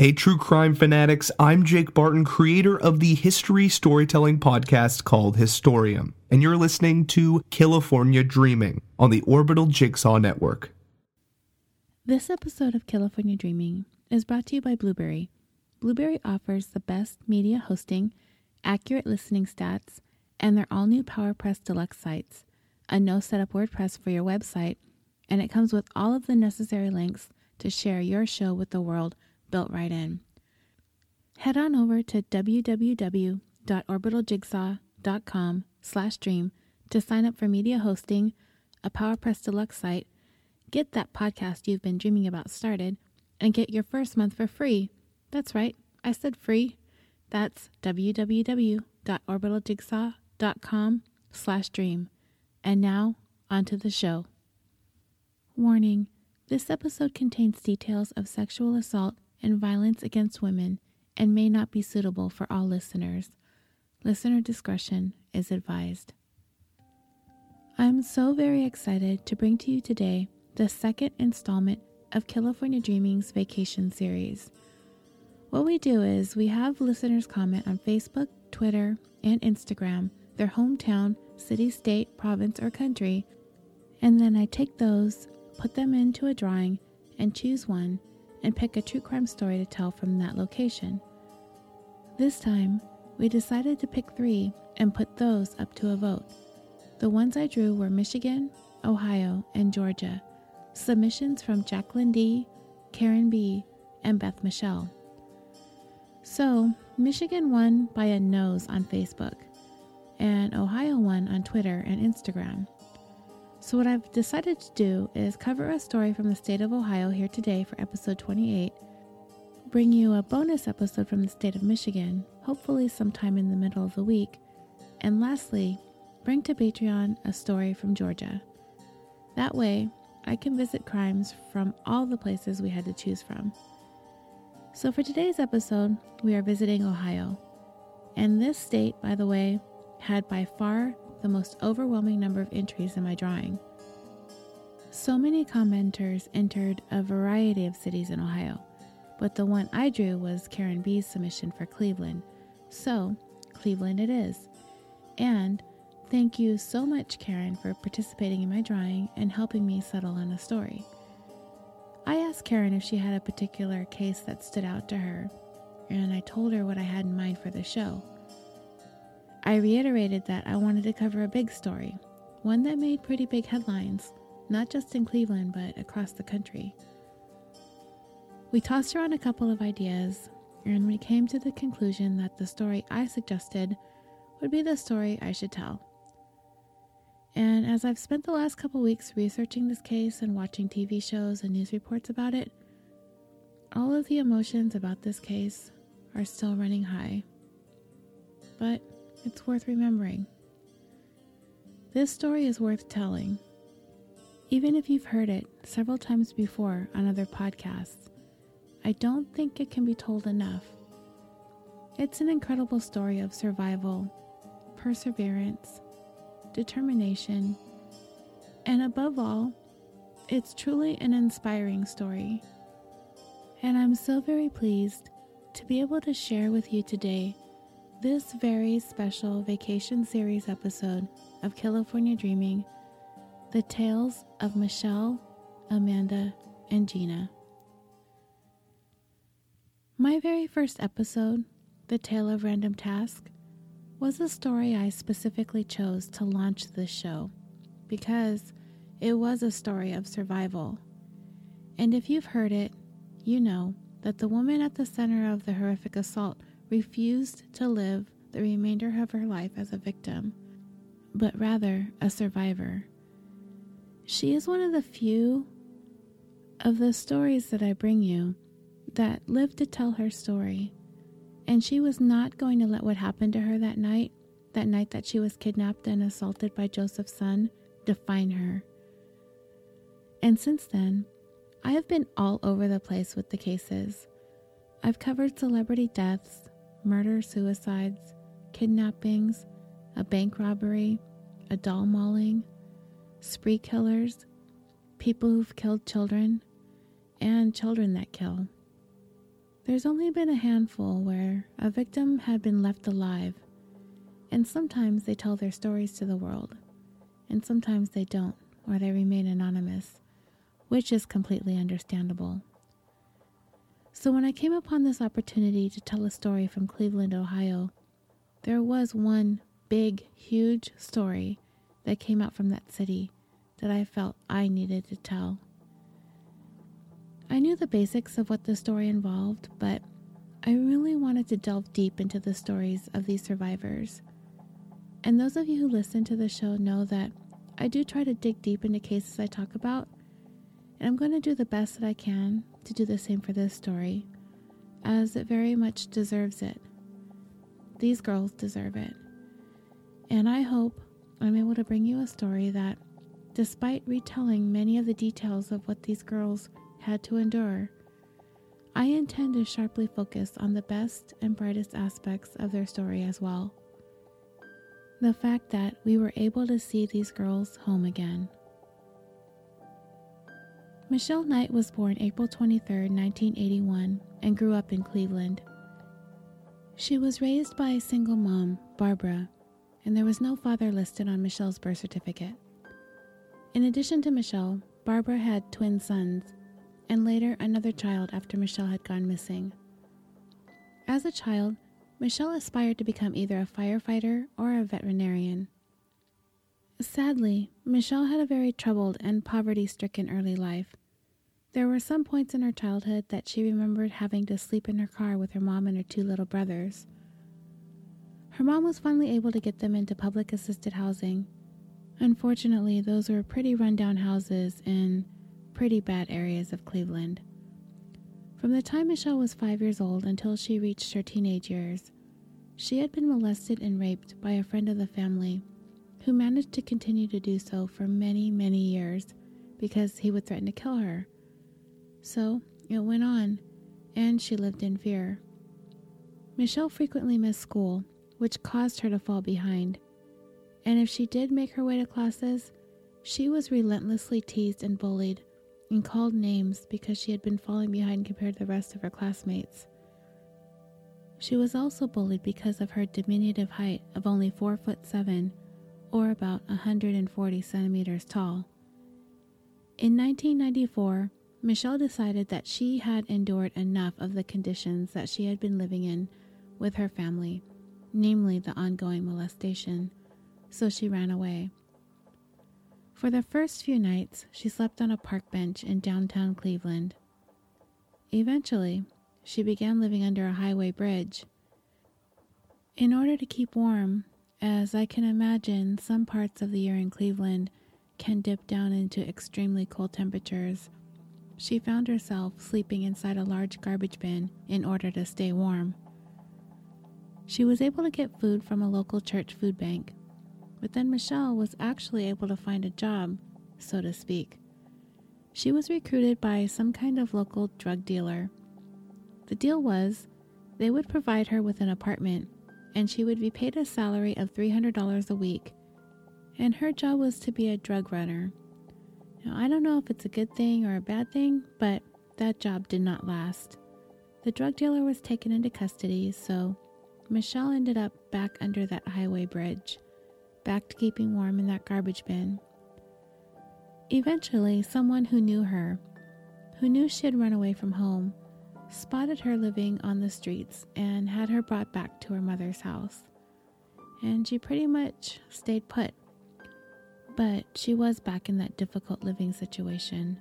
Hey, true crime fanatics, I'm Jake Barton, creator of the history storytelling podcast called Historium, and you're listening to California Dreaming on the Orbital Jigsaw Network. This episode of California Dreaming is brought to you by Blubrry. Blubrry offers the best media hosting, accurate listening stats, and their all new PowerPress Deluxe sites, a no setup WordPress for your website, and it comes with all of the necessary links to share your show with the world built right in. Head on over to www.orbitaljigsaw.com slash dream to sign up for media hosting, a PowerPress Deluxe site, get that podcast you've been dreaming about started, and get your first month for free. That's right, I said free. That's www.orbitaljigsaw.com slash dream. And now, onto the show. Warning, this episode contains details of sexual assault and violence against women and may not be suitable for all listeners. Listener discretion is advised. I'm so very excited to bring to you today the second installment of California Dreaming's vacation series. What we do is we have listeners comment on Facebook, Twitter, and Instagram their hometown, city, state, province, or country, and then I take those, put them into a drawing, and choose one and pick a true crime story to tell from that location. This time, we decided to pick three and put those up to a vote. The ones I drew were Michigan, Ohio, and Georgia. Submissions from Jacqueline D., Karen B., and Beth Michelle. So, Michigan won by a nose on Facebook, and Ohio won on Twitter and Instagram. So, what I've decided to do is cover a story from the state of Ohio here today for episode 28, bring you a bonus episode from the state of Michigan, hopefully sometime in the middle of the week, and lastly, bring to Patreon a story from Georgia. That way, I can visit crimes from all the places we had to choose from. So, for today's episode, we are visiting Ohio. And this state, by the way, had by far the most overwhelming number of entries in my drawing. So many commenters entered a variety of cities in Ohio, but the one I drew was Karen B's submission for Cleveland. So, Cleveland it is. And thank you so much, Karen, for participating in my drawing and helping me settle on a story. I asked Karen if she had a particular case that stood out to her, and I told her what I had in mind for the show. I reiterated that I wanted to cover a big story, one that made pretty big headlines, not just in Cleveland, but across the country. We tossed around a couple of ideas, and we came to the conclusion that the story I suggested would be the story I should tell. And as I've spent the last couple weeks researching this case and watching TV shows and news reports about it, all of the emotions about this case are still running high. But it's worth remembering. This story is worth telling. Even if you've heard it several times before on other podcasts, I don't think it can be told enough. It's an incredible story of survival, perseverance, determination, and above all, it's truly an inspiring story. And I'm so very pleased to be able to share with you today this very special vacation series episode of California Dreaming the tales of Michelle, Amanda, and Gina. My very first episode, The Tale of Random Task, was a story I specifically chose to launch this show because it was a story of survival. And if you've heard it, you know that the woman at the center of the horrific assault refused to live the remainder of her life as a victim, but rather a survivor. She is one of the few of the stories that I bring you that lived to tell her story. And she was not going to let what happened to her that night, that night that she was kidnapped and assaulted by Joseph Son, define her. And since then, I have been all over the place with the cases. I've covered celebrity deaths, murder suicides, kidnappings, a bank robbery, a doll mauling, spree killers, people who've killed children, and children that kill. There's only been a handful where a victim had been left alive, and sometimes they tell their stories to the world, and sometimes they don't, or they remain anonymous, which is completely understandable. So when I came upon this opportunity to tell a story from Cleveland, Ohio, there was one big, huge story that came out from that city that I felt I needed to tell. I knew the basics of what the story involved, but I really wanted to delve deep into the stories of these survivors. And those of you who listen to the show know that I do try to dig deep into cases I talk about, and I'm going to do the best that I can to do the same for this story, as it very much deserves it. These girls deserve it. And I hope I'm able to bring you a story that, despite retelling many of the details of what these girls had to endure, I intend to sharply focus on the best and brightest aspects of their story as well. The fact that we were able to see these girls home again. Michelle Knight was born April 23, 1981, and grew up in Cleveland. She was raised by a single mom, Barbara, and there was no father listed on Michelle's birth certificate. In addition to Michelle, Barbara had twin sons, and later another child after Michelle had gone missing. As a child, Michelle aspired to become either a firefighter or a veterinarian. Sadly, Michelle had a very troubled and poverty stricken early life. There were some points in her childhood that she remembered having to sleep in her car with her mom and her two little brothers. Her mom was finally able to get them into public assisted housing. Unfortunately, those were pretty rundown houses in pretty bad areas of Cleveland. From the time Michelle was five years old until she reached her teenage years, she had been molested and raped by a friend of the family who managed to continue to do so for many, many years because he would threaten to kill her. So it went on, and she lived in fear. Michelle frequently missed school, which caused her to fall behind. And if she did make her way to classes, she was relentlessly teased and bullied and called names because she had been falling behind compared to the rest of her classmates. She was also bullied because of her diminutive height of only 4 foot 7 or about 140 centimeters tall. In 1994, Michelle decided that she had endured enough of the conditions that she had been living in with her family, namely the ongoing molestation, so she ran away. For the first few nights, she slept on a park bench in downtown Cleveland. Eventually, she began living under a highway bridge. In order to keep warm, as I can imagine some parts of the year in Cleveland can dip down into extremely cold temperatures, she found herself sleeping inside a large garbage bin in order to stay warm. She was able to get food from a local church food bank, but then Michelle was actually able to find a job, so to speak. She was recruited by some kind of local drug dealer. The deal was they would provide her with an apartment and she would be paid a salary of $300 a week, and her job was to be a drug runner. Now, I don't know if it's a good thing or a bad thing, but that job did not last. The drug dealer was taken into custody, so Michelle ended up back under that highway bridge back to keeping warm in that garbage bin. Eventually, someone who knew her, who knew she had run away from home, spotted her living on the streets and had her brought back to her mother's house. And she pretty much stayed put. But she was back in that difficult living situation.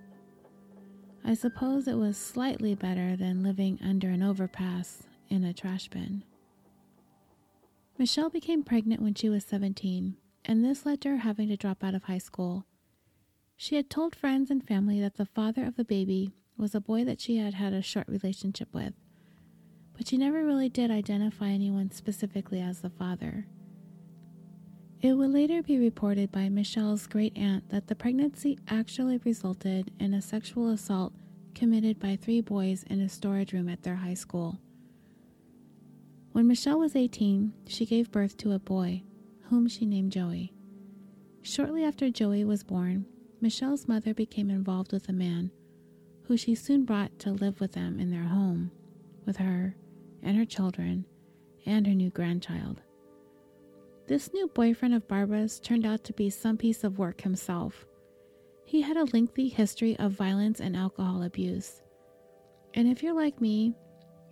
I suppose it was slightly better than living under an overpass in a trash bin. Michelle became pregnant when she was 17, and this led to her having to drop out of high school. She had told friends and family that the father of the baby was a boy that she had had a short relationship with, but she never really did identify anyone specifically as the father. It would later be reported by Michelle's great aunt that the pregnancy actually resulted in a sexual assault committed by three boys in a storage room at their high school. When Michelle was 18, she gave birth to a boy, whom she named Joey. Shortly after Joey was born, Michelle's mother became involved with a man, who she soon brought to live with them in their home, with her and her children and her new grandchild. This new boyfriend of Barbara's turned out to be some piece of work himself. He had a lengthy history of violence and alcohol abuse. And if you're like me,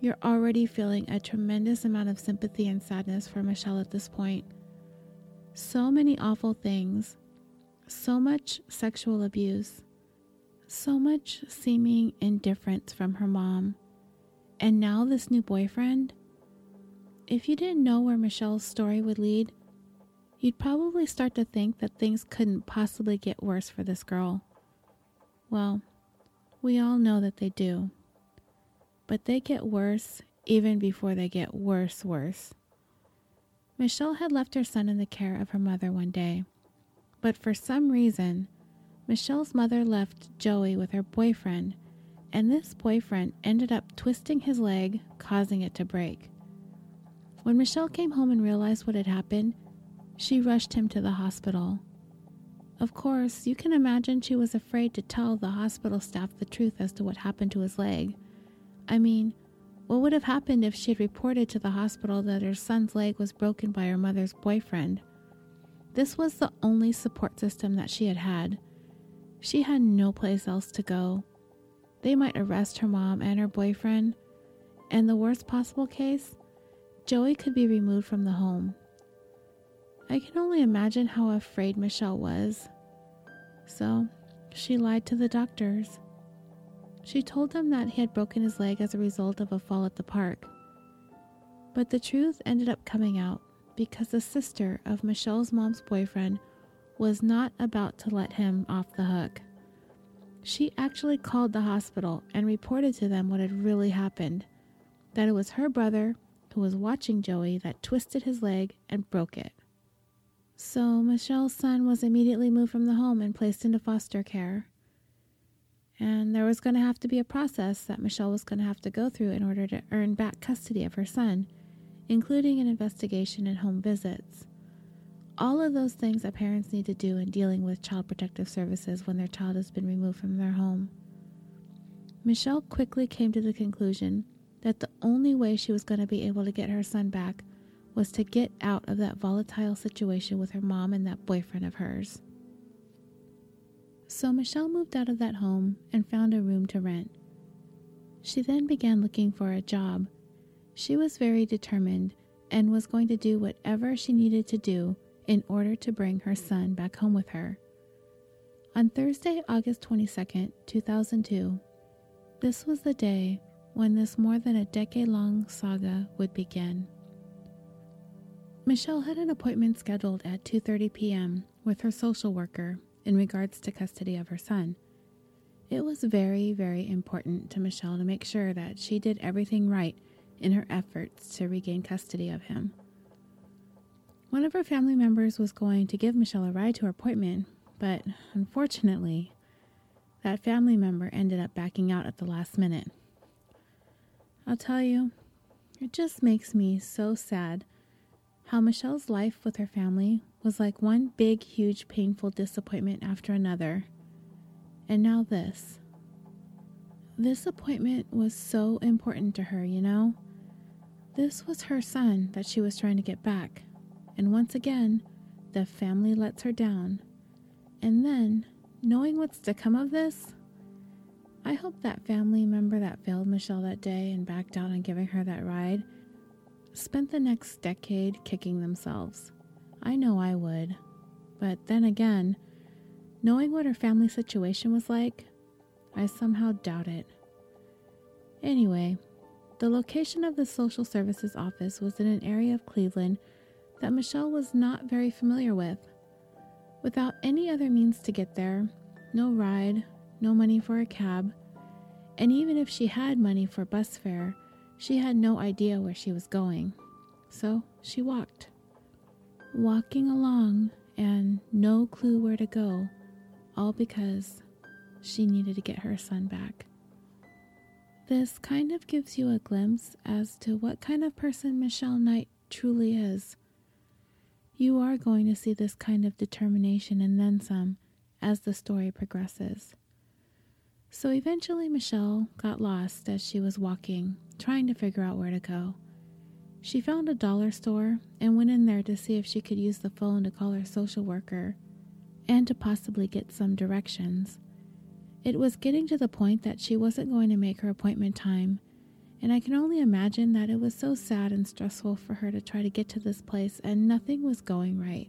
you're already feeling a tremendous amount of sympathy and sadness for Michelle at this point. So many awful things, so much sexual abuse, so much seeming indifference from her mom, and now this new boyfriend. If you didn't know where Michelle's story would lead, you'd probably start to think that things couldn't possibly get worse for this girl. Well, we all know that they do. But they get worse even before they get worse, worse. Michelle had left her son in the care of her mother one day, but for some reason, Michelle's mother left Joey with her boyfriend, and this boyfriend ended up twisting his leg, causing it to break. When Michelle came home and realized what had happened, she rushed him to the hospital. Of course, you can imagine she was afraid to tell the hospital staff the truth as to what happened to his leg. I mean, what would have happened if she had reported to the hospital that her son's leg was broken by her mother's boyfriend? This was the only support system that she had had. She had no place else to go. They might arrest her mom and her boyfriend, and the worst possible case, Joey could be removed from the home. I can only imagine how afraid Michelle was. So, she lied to the doctors. She told them that he had broken his leg as a result of a fall at the park. But the truth ended up coming out because the sister of Michelle's mom's boyfriend was not about to let him off the hook. She actually called the hospital and reported to them what had really happened that it was her brother who was watching Joey that twisted his leg and broke it. So Michelle's son was immediately moved from the home and placed into foster care. And there was going to have to be a process that Michelle was going to have to go through in order to earn back custody of her son, including an investigation and home visits. All of those things that parents need to do in dealing with child protective services when their child has been removed from their home. Michelle quickly came to the conclusion that the only way she was going to be able to get her son back was to get out of that volatile situation with her mom and that boyfriend of hers. So Michelle moved out of that home and found a room to rent. She then began looking for a job. She was very determined and was going to do whatever she needed to do in order to bring her son back home with her. On Thursday, August 22nd, 2002, this was the day when this more than a decade long saga would begin. Michelle had an appointment scheduled at 2:30 p.m. with her social worker in regards to custody of her son. It was very, very important to Michelle to make sure that she did everything right in her efforts to regain custody of him. One of her family members was going to give Michelle a ride to her appointment, but unfortunately, that family member ended up backing out at the last minute. I'll tell you, it just makes me so sad how Michelle's life with her family was like one big, huge, painful disappointment after another. And now this. This appointment was so important to her, you know? This was her son that she was trying to get back. And once again, the family lets her down. And then, knowing what's to come of this, I hope that family member that failed Michelle that day and backed out on giving her that ride spent the next decade kicking themselves. I know I would. But then again, knowing what her family situation was like, I somehow doubt it. Anyway, the location of the social services office was in an area of Cleveland that Michelle was not very familiar with. Without any other means to get there, no ride, no money for a cab, and even if she had money for bus fare, she had no idea where she was going, so she walked. Walking along and no clue where to go, all because she needed to get her son back. This kind of gives you a glimpse as to what kind of person Michelle Knight truly is. You are going to see this kind of determination and then some as the story progresses. So eventually, Michelle got lost as she was walking trying to figure out where to go. She found a dollar store and went in there to see if she could use the phone to call her social worker and to possibly get some directions. It was getting to the point that she wasn't going to make her appointment time, and I can only imagine that it was so sad and stressful for her to try to get to this place and nothing was going right.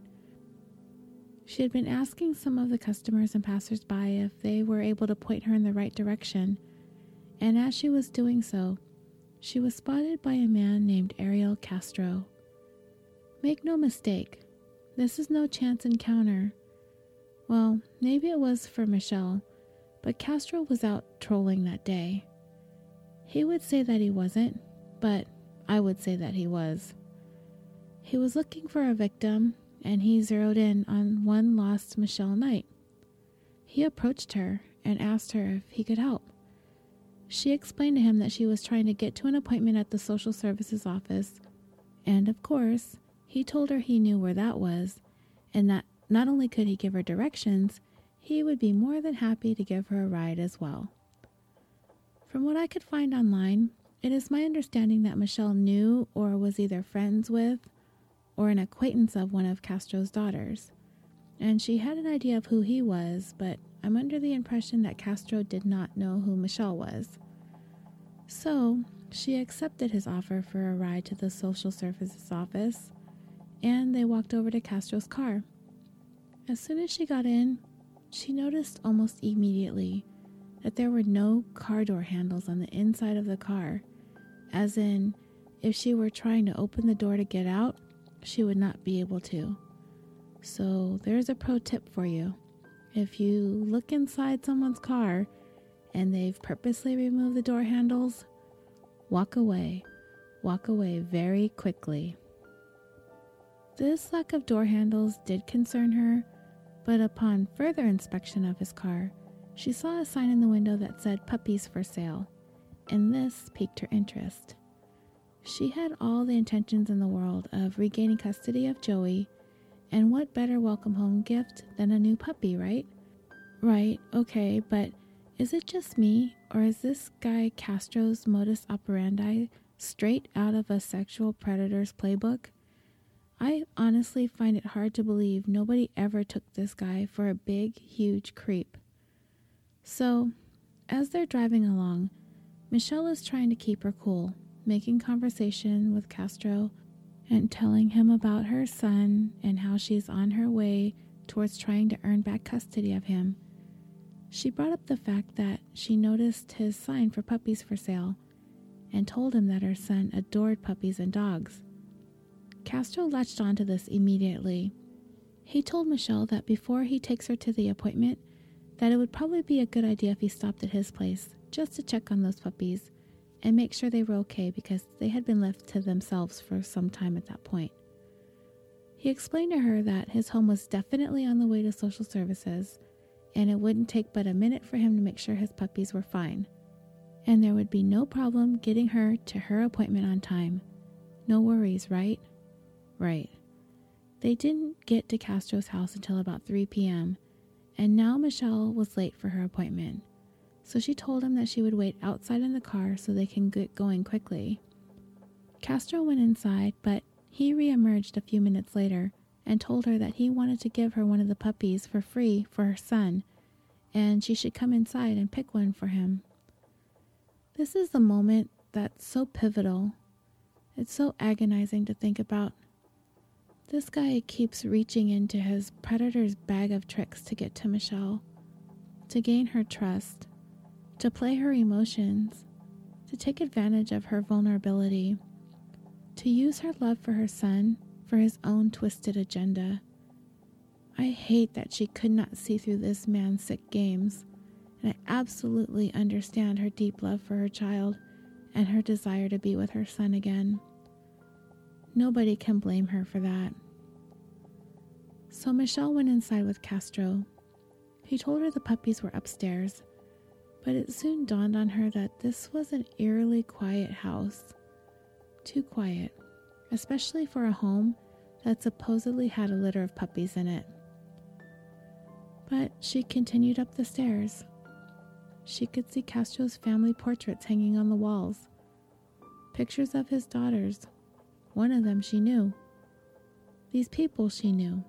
She had been asking some of the customers and passersby if they were able to point her in the right direction, and as she was doing so, she was spotted by a man named Ariel Castro. Make no mistake, this is no chance encounter. Well, maybe it was for Michelle, but Castro was out trolling that day. He would say that he wasn't, but I would say that he was. He was looking for a victim, and he zeroed in on one lost Michelle Knight. He approached her and asked her if he could help. She explained to him that she was trying to get to an appointment at the social services office, and of course, he told her he knew where that was, and that not only could he give her directions, he would be more than happy to give her a ride as well. From what I could find online, it is my understanding that Michelle knew or was either friends with or an acquaintance of one of Castro's daughters, and she had an idea of who he was, but I'm under the impression that Castro did not know who Michelle was. So, she accepted his offer for a ride to the social services office, and they walked over to Castro's car. As soon as she got in, she noticed almost immediately that there were no car door handles on the inside of the car, as in, if she were trying to open the door to get out, she would not be able to. So, there's a pro tip for you. If you look inside someone's car and they've purposely removed the door handles, walk away. Walk away very quickly. This lack of door handles did concern her, but upon further inspection of his car, she saw a sign in the window that said puppies for sale, and this piqued her interest. She had all the intentions in the world of regaining custody of Joey and what better welcome home gift than a new puppy, right? Right, okay, but is it just me, or is this guy Castro's modus operandi straight out of a sexual predator's playbook? I honestly find it hard to believe nobody ever took this guy for a big, huge creep. So, as they're driving along, Michelle is trying to keep her cool, making conversation with Castro and telling him about her son and how she's on her way towards trying to earn back custody of him. She brought up the fact that she noticed his sign for puppies for sale and told him that her son adored puppies and dogs. Castro latched onto this immediately. He told Michelle that before he takes her to the appointment, that it would probably be a good idea if he stopped at his place just to check on those puppies and make sure they were okay because they had been left to themselves for some time at that point. He explained to her that his home was definitely on the way to social services, and it wouldn't take but a minute for him to make sure his puppies were fine. And there would be no problem getting her to her appointment on time. No worries, right? Right. They didn't get to Castro's house until about 3 p.m., and now Michelle was late for her appointment so she told him that she would wait outside in the car so they can get going quickly. Castro went inside, but he reemerged a few minutes later and told her that he wanted to give her one of the puppies for free for her son, and she should come inside and pick one for him. This is the moment that's so pivotal. It's so agonizing to think about. This guy keeps reaching into his predator's bag of tricks to get to Michelle, to gain her trust, to play her emotions, to take advantage of her vulnerability, to use her love for her son for his own twisted agenda. I hate that she could not see through this man's sick games, and I absolutely understand her deep love for her child and her desire to be with her son again. Nobody can blame her for that. So Michelle went inside with Castro. He told her the puppies were upstairs but it soon dawned on her that this was an eerily quiet house. Too quiet, especially for a home that supposedly had a litter of puppies in it. But she continued up the stairs. She could see Castro's family portraits hanging on the walls. pictures of his daughters. One of them she knew. These people she knew.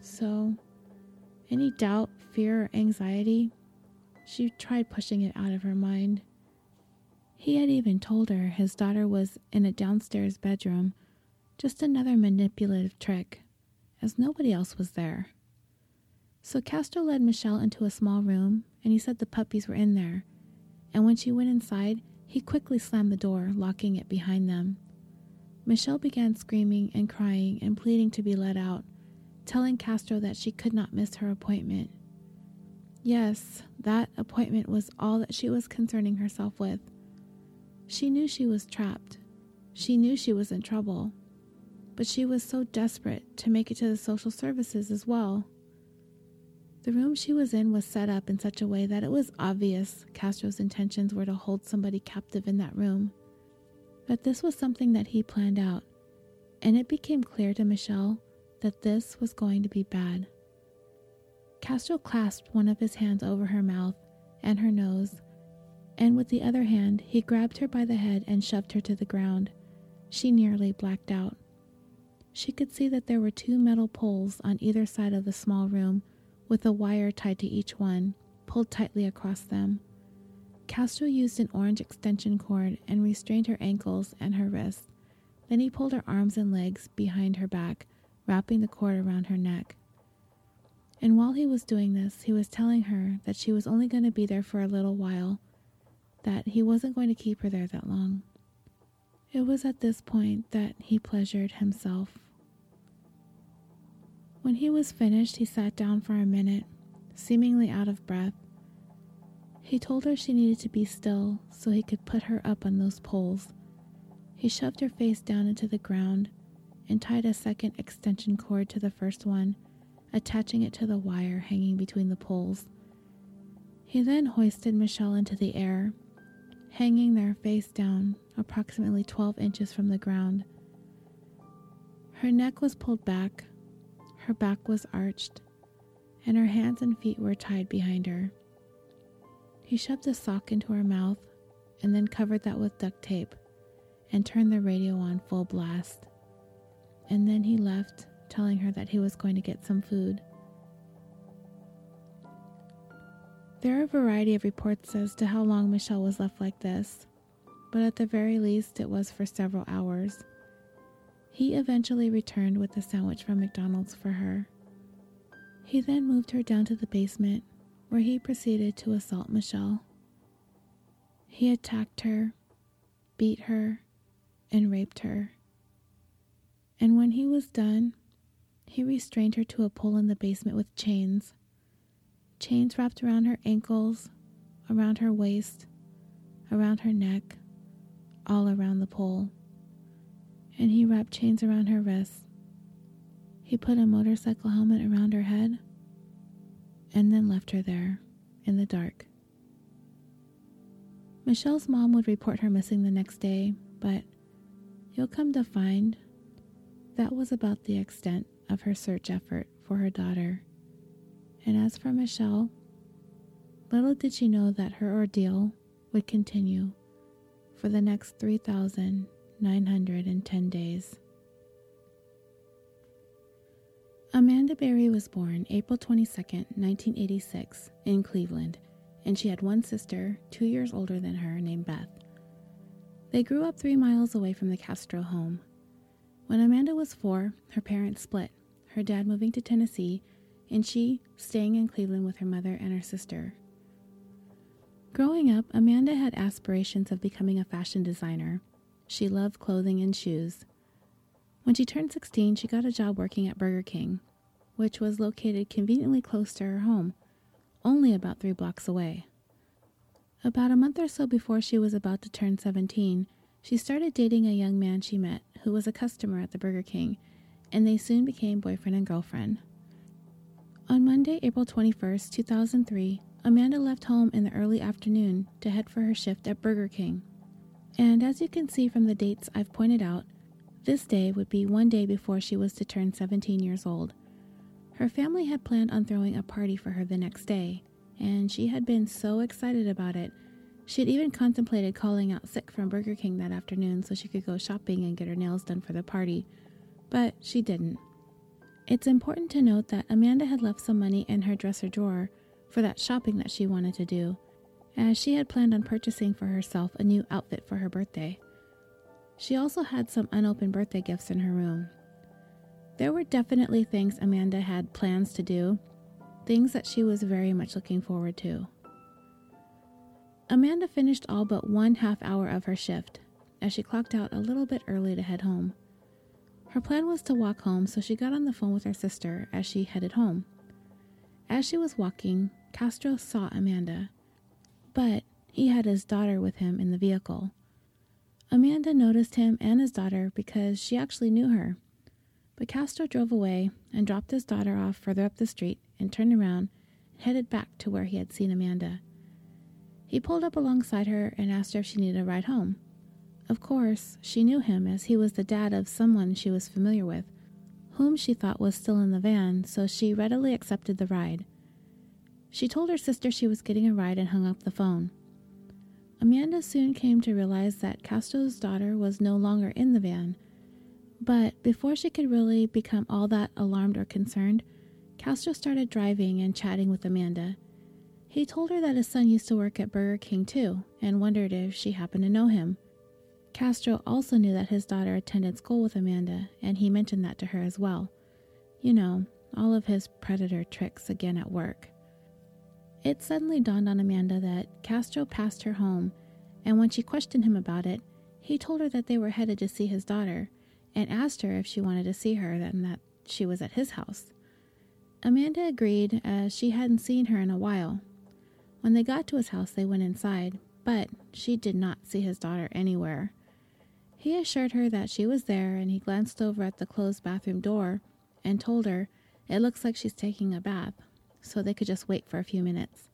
So, any doubt, fear, or anxiety, she tried pushing it out of her mind. He had even told her his daughter was in a downstairs bedroom, just another manipulative trick, as nobody else was there. So Castro led Michelle into a small room, and he said the puppies were in there. And when she went inside, he quickly slammed the door, locking it behind them. Michelle began screaming and crying and pleading to be let out, telling Castro that she could not miss her appointment. Yes, that appointment was all that she was concerning herself with. She knew she was trapped. She knew she was in trouble. But she was so desperate to make it to the social services as well. The room she was in was set up in such a way that it was obvious Castro's intentions were to hold somebody captive in that room. But this was something that he planned out, and it became clear to Michelle that this was going to be bad. Castro clasped one of his hands over her mouth and her nose and with the other hand he grabbed her by the head and shoved her to the ground. She nearly blacked out. She could see that there were two metal poles on either side of the small room, with a wire tied to each one, pulled tightly across them. Castro used an orange extension cord and restrained her ankles and her wrists. Then he pulled her arms and legs behind her back, wrapping the cord around her neck. And while he was doing this, he was telling her that she was only going to be there for a little while that he wasn't going to keep her there that long. It was at this point that he pleasured himself. When he was finished, he sat down for a minute, seemingly out of breath. He told her she needed to be still so he could put her up on those poles. He shoved her face down into the ground and tied a second extension cord to the first one, attaching it to the wire hanging between the poles. He then hoisted Michelle into the air hanging there face down, approximately 12 inches from the ground. Her neck was pulled back, her back was arched, and her hands and feet were tied behind her. He shoved a sock into her mouth and then covered that with duct tape and turned the radio on full blast. And then he left, telling her that he was going to get some food. There are a variety of reports as to how long Michelle was left like this, but at the very least it was for several hours. He eventually returned with a sandwich from McDonald's for her. He then moved her down to the basement, where he proceeded to assault Michelle. He attacked her, beat her, and raped her. And when he was done, he restrained her to a pole in the basement with chains chains wrapped around her ankles, around her waist, around her neck, all around the pole. And he wrapped chains around her wrists. He put a motorcycle helmet around her head and then left her there in the dark. Michelle's mom would report her missing the next day, but you'll come to find that was about the extent of her search effort for her daughter. And as for Michelle, little did she know that her ordeal would continue for the next 3,910 days. Amanda Berry was born April 22, 1986, in Cleveland, and she had one sister, two years older than her, named Beth. They grew up three miles away from the Castro home. When Amanda was four, her parents split, her dad moving to Tennessee and she staying in Cleveland with her mother and her sister. Growing up, Amanda had aspirations of becoming a fashion designer. She loved clothing and shoes. When she turned 16, she got a job working at Burger King, which was located conveniently close to her home, only about three blocks away. About a month or so before she was about to turn 17, she started dating a young man she met who was a customer at the Burger King, and they soon became boyfriend and girlfriend. On Monday, April 21st, 2003, Amanda left home in the early afternoon to head for her shift at Burger King. And as you can see from the dates I've pointed out, this day would be one day before she was to turn 17 years old. Her family had planned on throwing a party for her the next day, and she had been so excited about it She had even contemplated calling out sick from Burger King that afternoon so she could go shopping and get her nails done for the party, but she didn't. It's important to note that Amanda had left some money in her dresser drawer for that shopping that she wanted to do, as she had planned on purchasing for herself a new outfit for her birthday. She also had some unopened birthday gifts in her room. There were definitely things Amanda had plans to do, things that she was very much looking forward to. Amanda finished all but one half hour of her shift, as she clocked out a little bit early to head home. Her plan was to walk home, so she got on the phone with her sister as she headed home. As she was walking, Castro saw Amanda, but he had his daughter with him in the vehicle. Amanda noticed him and his daughter because she actually knew her. But Castro drove away and dropped his daughter off further up the street and turned around and headed back to where he had seen Amanda. He pulled up alongside her and asked her if she needed a ride home. Of course, she knew him as he was the dad of someone she was familiar with, whom she thought was still in the van, so she readily accepted the ride. She told her sister she was getting a ride and hung up the phone. Amanda soon came to realize that Castro's daughter was no longer in the van, but before she could really become all that alarmed or concerned, Castro started driving and chatting with Amanda. He told her that his son used to work at Burger King too, and wondered if she happened to know him. Castro also knew that his daughter attended school with Amanda, and he mentioned that to her as well. You know, all of his predator tricks again at work. It suddenly dawned on Amanda that Castro passed her home, and when she questioned him about it, he told her that they were headed to see his daughter, and asked her if she wanted to see her and that she was at his house. Amanda agreed, as she hadn't seen her in a while, when they got to his house, they went inside, but she did not see his daughter anywhere. He assured her that she was there, and he glanced over at the closed bathroom door and told her it looks like she's taking a bath, so they could just wait for a few minutes.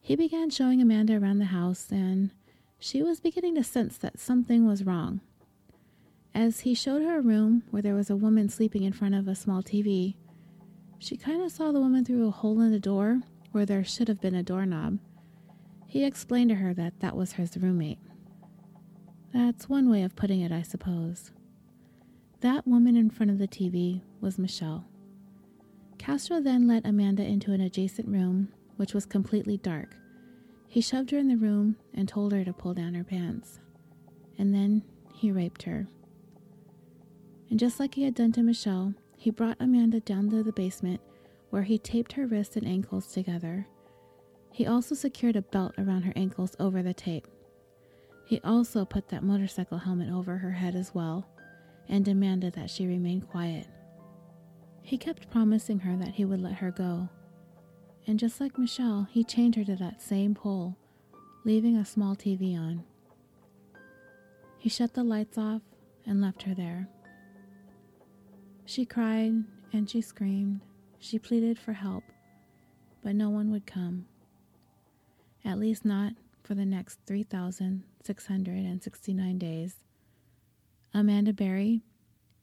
He began showing Amanda around the house, and she was beginning to sense that something was wrong. As he showed her a room where there was a woman sleeping in front of a small TV, she kind of saw the woman through a hole in the door where there should have been a doorknob. He explained to her that that was his roommate. That's one way of putting it, I suppose. That woman in front of the TV was Michelle. Castro then led Amanda into an adjacent room, which was completely dark. He shoved her in the room and told her to pull down her pants. And then he raped her. And just like he had done to Michelle, he brought Amanda down to the basement where he taped her wrists and ankles together. He also secured a belt around her ankles over the tape. He also put that motorcycle helmet over her head as well and demanded that she remain quiet. He kept promising her that he would let her go. And just like Michelle, he chained her to that same pole, leaving a small TV on. He shut the lights off and left her there. She cried and she screamed she pleaded for help, but no one would come. At least not for the next 3,669 days. Amanda Berry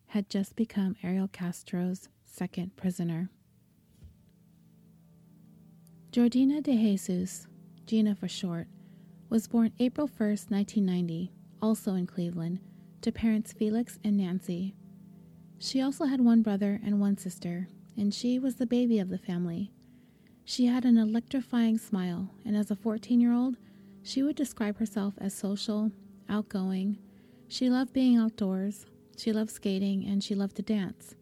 had just become Ariel Castro's second prisoner. Georgina de Jesus, Gina for short, was born April 1, 1990, also in Cleveland, to parents Felix and Nancy. She also had one brother and one sister, and she was the baby of the family. She had an electrifying smile, and as a 14 year old, she would describe herself as social, outgoing. She loved being outdoors, she loved skating, and she loved to dance.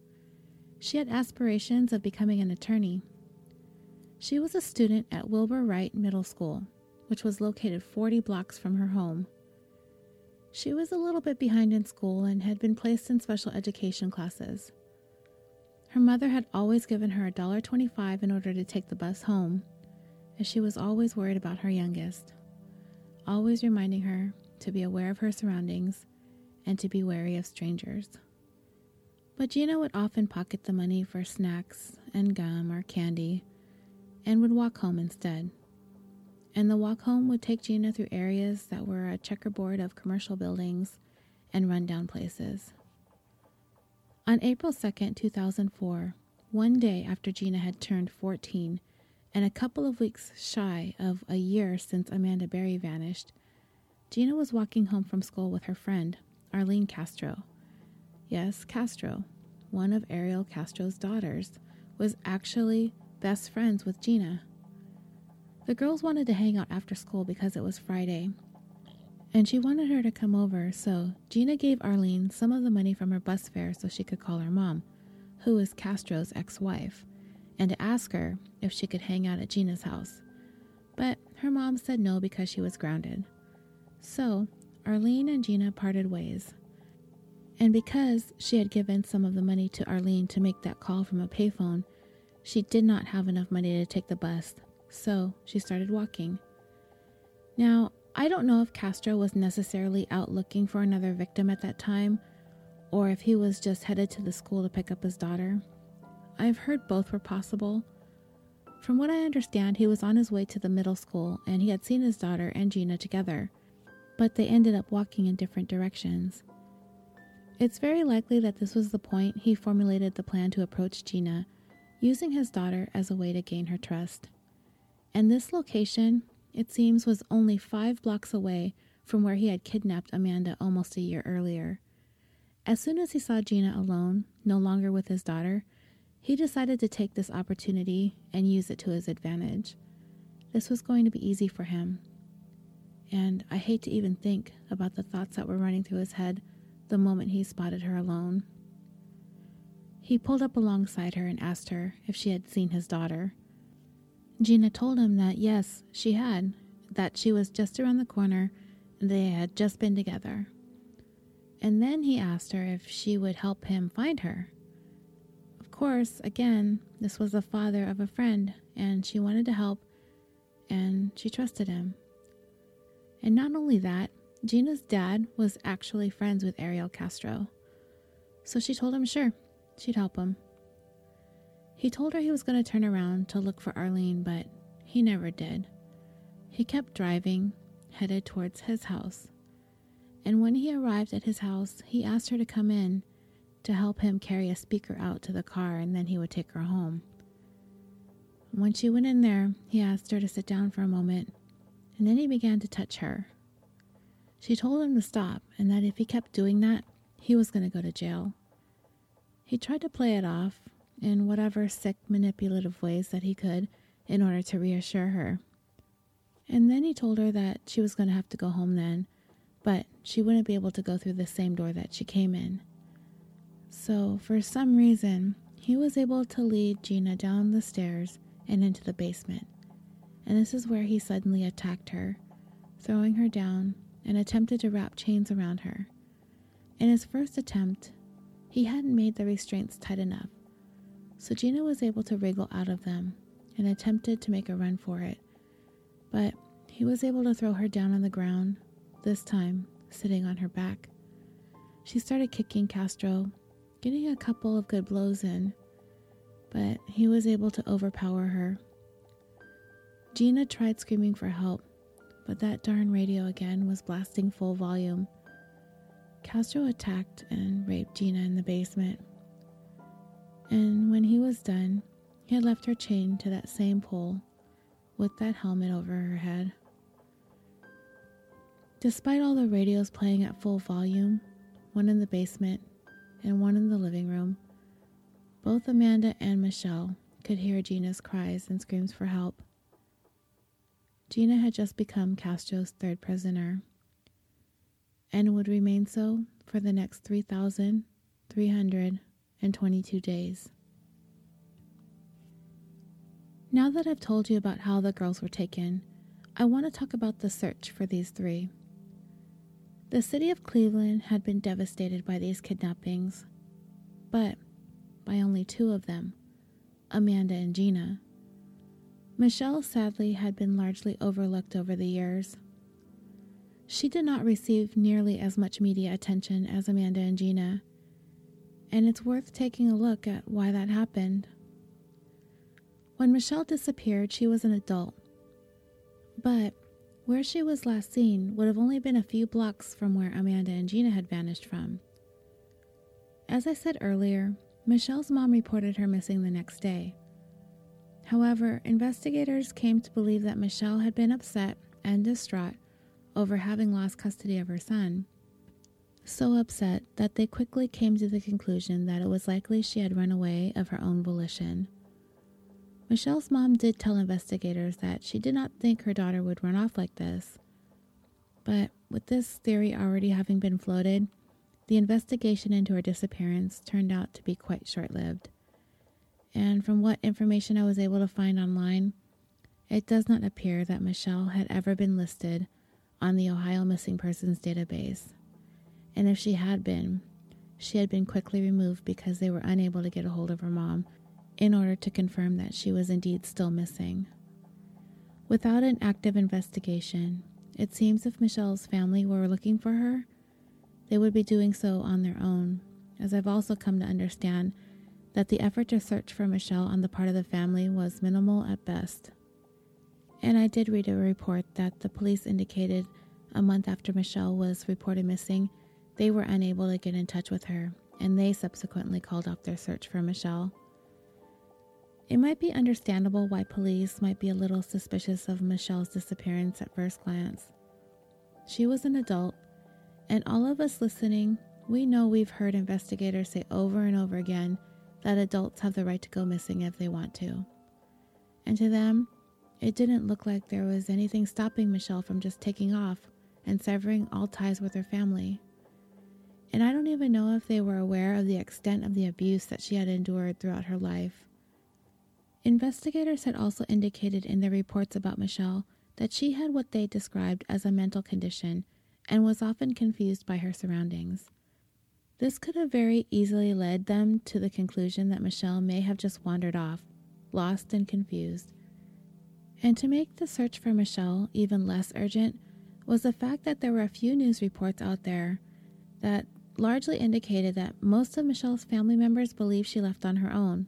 She had aspirations of becoming an attorney. She was a student at Wilbur Wright Middle School, which was located 40 blocks from her home. She was a little bit behind in school and had been placed in special education classes. Her mother had always given her $1.25 in order to take the bus home, as she was always worried about her youngest, always reminding her to be aware of her surroundings and to be wary of strangers. But Gina would often pocket the money for snacks and gum or candy and would walk home instead. And the walk home would take Gina through areas that were a checkerboard of commercial buildings and rundown places. On April 2, 2004, one day after Gina had turned 14, and a couple of weeks shy of a year since Amanda Berry vanished, Gina was walking home from school with her friend, Arlene Castro. Yes, Castro, one of Ariel Castro's daughters, was actually best friends with Gina. The girls wanted to hang out after school because it was Friday, and she wanted her to come over, so Gina gave Arlene some of the money from her bus fare so she could call her mom, who was Castro's ex wife, and to ask her if she could hang out at Gina's house. But her mom said no because she was grounded. So Arlene and Gina parted ways. And because she had given some of the money to Arlene to make that call from a payphone, she did not have enough money to take the bus, so she started walking. Now, I don't know if Castro was necessarily out looking for another victim at that time, or if he was just headed to the school to pick up his daughter. I've heard both were possible. From what I understand, he was on his way to the middle school and he had seen his daughter and Gina together, but they ended up walking in different directions. It's very likely that this was the point he formulated the plan to approach Gina, using his daughter as a way to gain her trust. And this location, it seems, was only five blocks away from where he had kidnapped Amanda almost a year earlier. As soon as he saw Gina alone, no longer with his daughter, he decided to take this opportunity and use it to his advantage. This was going to be easy for him. And I hate to even think about the thoughts that were running through his head the moment he spotted her alone. He pulled up alongside her and asked her if she had seen his daughter. Gina told him that yes, she had, that she was just around the corner and they had just been together. And then he asked her if she would help him find her. Course, again, this was the father of a friend, and she wanted to help, and she trusted him. And not only that, Gina's dad was actually friends with Ariel Castro. So she told him sure, she'd help him. He told her he was going to turn around to look for Arlene, but he never did. He kept driving, headed towards his house. And when he arrived at his house, he asked her to come in to help him carry a speaker out to the car and then he would take her home. When she went in there, he asked her to sit down for a moment, and then he began to touch her. She told him to stop and that if he kept doing that, he was going to go to jail. He tried to play it off in whatever sick, manipulative ways that he could in order to reassure her. And then he told her that she was going to have to go home then, but she wouldn't be able to go through the same door that she came in. So, for some reason, he was able to lead Gina down the stairs and into the basement. And this is where he suddenly attacked her, throwing her down and attempted to wrap chains around her. In his first attempt, he hadn't made the restraints tight enough, so Gina was able to wriggle out of them and attempted to make a run for it. But he was able to throw her down on the ground, this time sitting on her back. She started kicking Castro, getting a couple of good blows in, but he was able to overpower her. Gina tried screaming for help, but that darn radio again was blasting full volume. Castro attacked and raped Gina in the basement. And when he was done, he had left her chained to that same pole with that helmet over her head. Despite all the radios playing at full volume, one in the basement and one in the living room, both Amanda and Michelle could hear Gina's cries and screams for help. Gina had just become Castro's third prisoner and would remain so for the next 3,322 days. Now that I've told you about how the girls were taken, I want to talk about the search for these three. The city of Cleveland had been devastated by these kidnappings, but by only two of them Amanda and Gina. Michelle sadly had been largely overlooked over the years. She did not receive nearly as much media attention as Amanda and Gina, and it's worth taking a look at why that happened. When Michelle disappeared, she was an adult, but where she was last seen would have only been a few blocks from where Amanda and Gina had vanished from. As I said earlier, Michelle's mom reported her missing the next day. However, investigators came to believe that Michelle had been upset and distraught over having lost custody of her son. So upset that they quickly came to the conclusion that it was likely she had run away of her own volition. Michelle's mom did tell investigators that she did not think her daughter would run off like this. But with this theory already having been floated, the investigation into her disappearance turned out to be quite short lived. And from what information I was able to find online, it does not appear that Michelle had ever been listed on the Ohio Missing Persons database. And if she had been, she had been quickly removed because they were unable to get a hold of her mom in order to confirm that she was indeed still missing. Without an active investigation, it seems if Michelle's family were looking for her, they would be doing so on their own, as I've also come to understand that the effort to search for Michelle on the part of the family was minimal at best. And I did read a report that the police indicated a month after Michelle was reported missing, they were unable to get in touch with her, and they subsequently called off their search for Michelle. It might be understandable why police might be a little suspicious of Michelle's disappearance at first glance. She was an adult and all of us listening, we know we've heard investigators say over and over again that adults have the right to go missing if they want to. And to them, it didn't look like there was anything stopping Michelle from just taking off and severing all ties with her family. And I don't even know if they were aware of the extent of the abuse that she had endured throughout her life. Investigators had also indicated in their reports about Michelle that she had what they described as a mental condition and was often confused by her surroundings. This could have very easily led them to the conclusion that Michelle may have just wandered off, lost and confused. And to make the search for Michelle even less urgent was the fact that there were a few news reports out there that largely indicated that most of Michelle's family members believe she left on her own.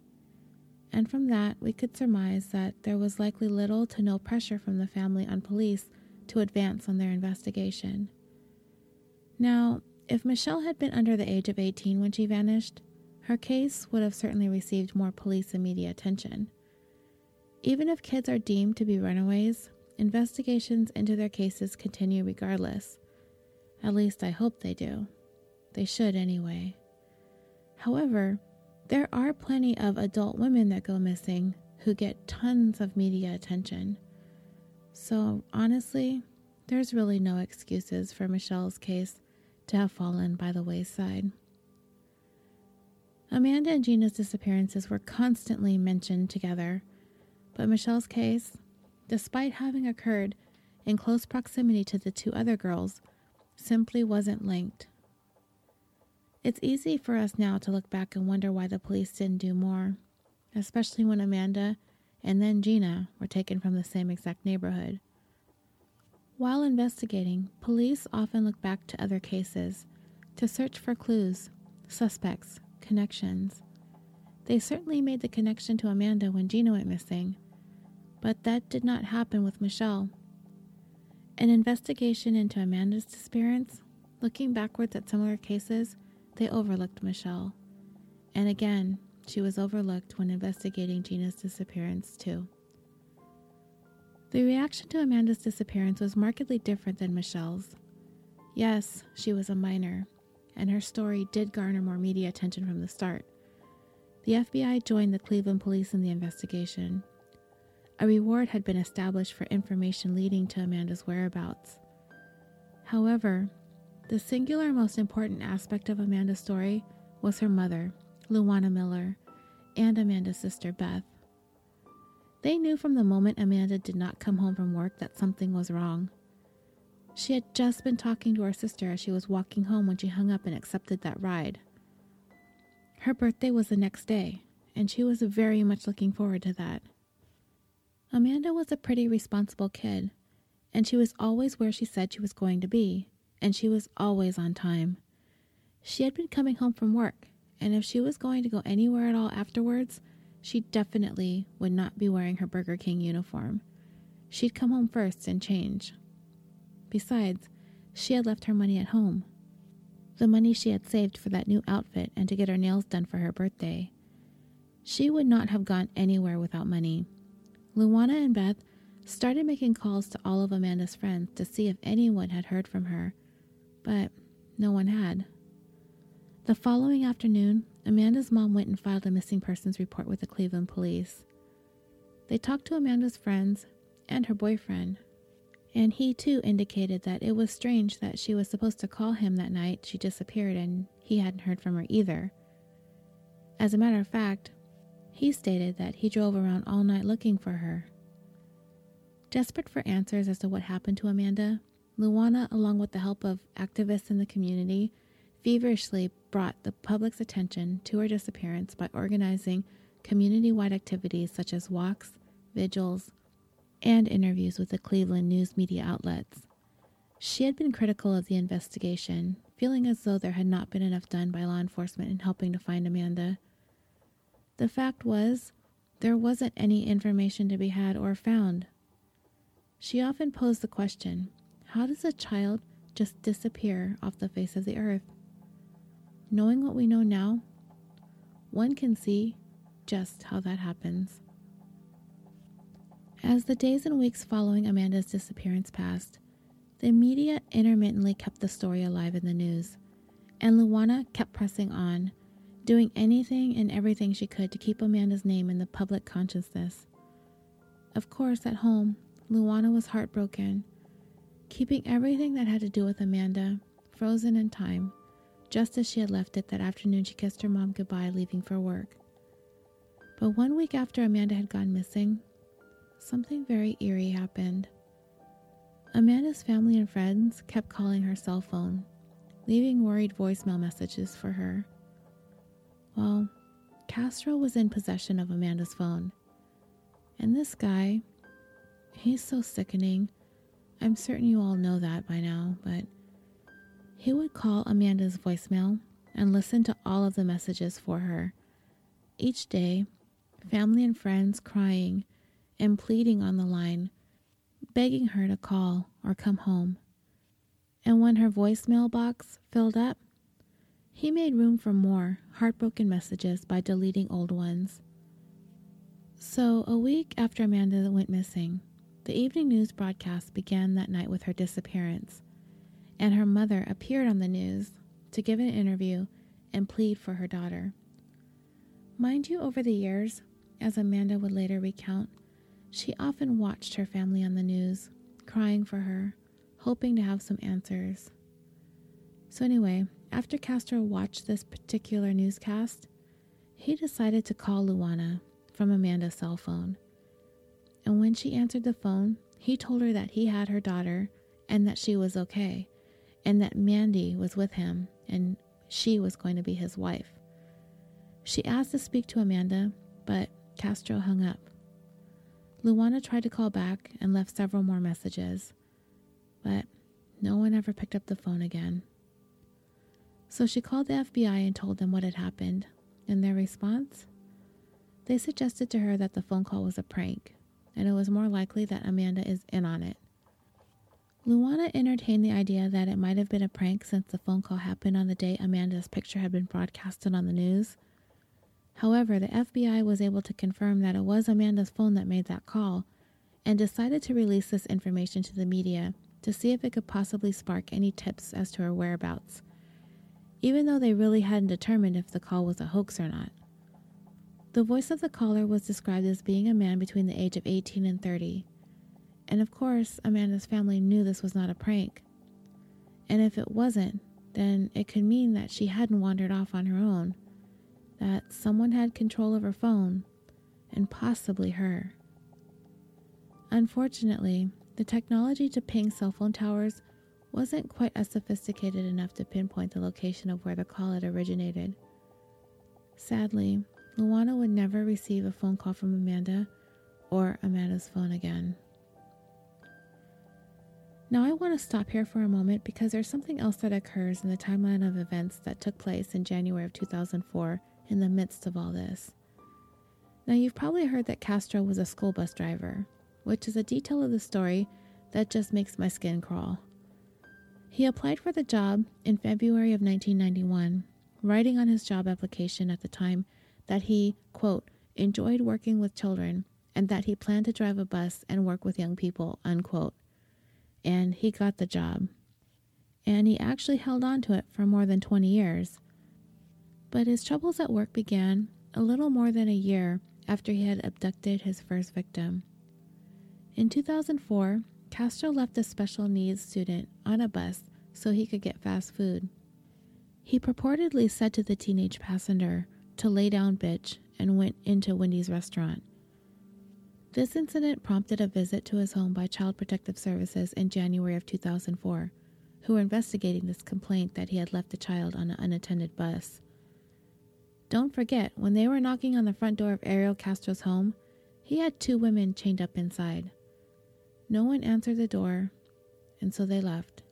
And from that, we could surmise that there was likely little to no pressure from the family on police to advance on their investigation. Now, if Michelle had been under the age of 18 when she vanished, her case would have certainly received more police and media attention. Even if kids are deemed to be runaways, investigations into their cases continue regardless. At least I hope they do. They should anyway. However, there are plenty of adult women that go missing who get tons of media attention. So, honestly, there's really no excuses for Michelle's case to have fallen by the wayside. Amanda and Gina's disappearances were constantly mentioned together, but Michelle's case, despite having occurred in close proximity to the two other girls, simply wasn't linked. It's easy for us now to look back and wonder why the police didn't do more, especially when Amanda and then Gina were taken from the same exact neighborhood. While investigating, police often look back to other cases to search for clues, suspects, connections. They certainly made the connection to Amanda when Gina went missing, but that did not happen with Michelle. An investigation into Amanda's disappearance, looking backwards at similar cases, they overlooked Michelle. And again, she was overlooked when investigating Gina's disappearance, too. The reaction to Amanda's disappearance was markedly different than Michelle's. Yes, she was a minor, and her story did garner more media attention from the start. The FBI joined the Cleveland police in the investigation. A reward had been established for information leading to Amanda's whereabouts. However, the singular most important aspect of Amanda's story was her mother, Louwana Miller, and Amanda's sister, Beth. They knew from the moment Amanda did not come home from work that something was wrong. She had just been talking to her sister as she was walking home when she hung up and accepted that ride. Her birthday was the next day, and she was very much looking forward to that. Amanda was a pretty responsible kid, and she was always where she said she was going to be, and she was always on time. She had been coming home from work, and if she was going to go anywhere at all afterwards, she definitely would not be wearing her Burger King uniform. She'd come home first and change. Besides, she had left her money at home. The money she had saved for that new outfit and to get her nails done for her birthday. She would not have gone anywhere without money, Louwana and Beth started making calls to all of Amanda's friends to see if anyone had heard from her, but no one had. The following afternoon, Amanda's mom went and filed a missing persons report with the Cleveland police. They talked to Amanda's friends and her boyfriend, and he too indicated that it was strange that she was supposed to call him that night she disappeared and he hadn't heard from her either. As a matter of fact, he stated that he drove around all night looking for her. Desperate for answers as to what happened to Amanda, Louwana, along with the help of activists in the community, feverishly brought the public's attention to her disappearance by organizing community wide activities such as walks, vigils, and interviews with the Cleveland news media outlets. She had been critical of the investigation, feeling as though there had not been enough done by law enforcement in helping to find Amanda. The fact was, there wasn't any information to be had or found. She often posed the question how does a child just disappear off the face of the earth? Knowing what we know now, one can see just how that happens. As the days and weeks following Amanda's disappearance passed, the media intermittently kept the story alive in the news, and Louwana kept pressing on, doing anything and everything she could to keep Amanda's name in the public consciousness. Of course, at home, Louwana was heartbroken, keeping everything that had to do with Amanda frozen in time, just as she had left it that afternoon she kissed her mom goodbye leaving for work. But one week after Amanda had gone missing, something very eerie happened. Amanda's family and friends kept calling her cell phone, leaving worried voicemail messages for her. Well, Castro was in possession of Amanda's phone. And this guy, he's so sickening. I'm certain you all know that by now, but he would call Amanda's voicemail and listen to all of the messages for her. Each day, family and friends crying and pleading on the line, begging her to call or come home. And when her voicemail box filled up, he made room for more heartbroken messages by deleting old ones. So, a week after Amanda went missing, the evening news broadcast began that night with her disappearance, and her mother appeared on the news to give an interview and plead for her daughter. Mind you, over the years, as Amanda would later recount, she often watched her family on the news, crying for her, hoping to have some answers. So, anyway, after Castro watched this particular newscast, he decided to call Louwana from Amanda's cell phone. And when she answered the phone, he told her that he had her daughter and that she was okay, and that Mandy was with him and she was going to be his wife. She asked to speak to Amanda, but Castro hung up. Louwana tried to call back and left several more messages, but no one ever picked up the phone again. So she called the FBI and told them what had happened. In their response, they suggested to her that the phone call was a prank, and it was more likely that Amanda is in on it. Louwana entertained the idea that it might have been a prank since the phone call happened on the day Amanda's picture had been broadcasted on the news However, the FBI was able to confirm that it was Amanda's phone that made that call and decided to release this information to the media to see if it could possibly spark any tips as to her whereabouts, even though they really hadn't determined if the call was a hoax or not. The voice of the caller was described as being a man between the age of 18 and 30. And of course, Amanda's family knew this was not a prank. And if it wasn't, then it could mean that she hadn't wandered off on her own that someone had control of her phone, and possibly her. Unfortunately, the technology to ping cell phone towers wasn't quite as sophisticated enough to pinpoint the location of where the call had originated. Sadly, Louwana would never receive a phone call from Amanda or Amanda's phone again. Now, I want to stop here for a moment because there's something else that occurs in the timeline of events that took place in January of 2004 in the midst of all this. Now, you've probably heard that Castro was a school bus driver, which is a detail of the story that just makes my skin crawl. He applied for the job in February of 1991, writing on his job application at the time that he, quote, enjoyed working with children and that he planned to drive a bus and work with young people, unquote. And he got the job. And he actually held on to it for more than 20 years. But his troubles at work began a little more than a year after he had abducted his first victim. In 2004, Castro left a special needs student on a bus so he could get fast food. He purportedly said to the teenage passenger to lay down, bitch, and went into Wendy's restaurant. This incident prompted a visit to his home by Child Protective Services in January of 2004, who were investigating this complaint that he had left the child on an unattended bus. Don't forget, when they were knocking on the front door of Ariel Castro's home, he had two women chained up inside. No one answered the door, and so they left.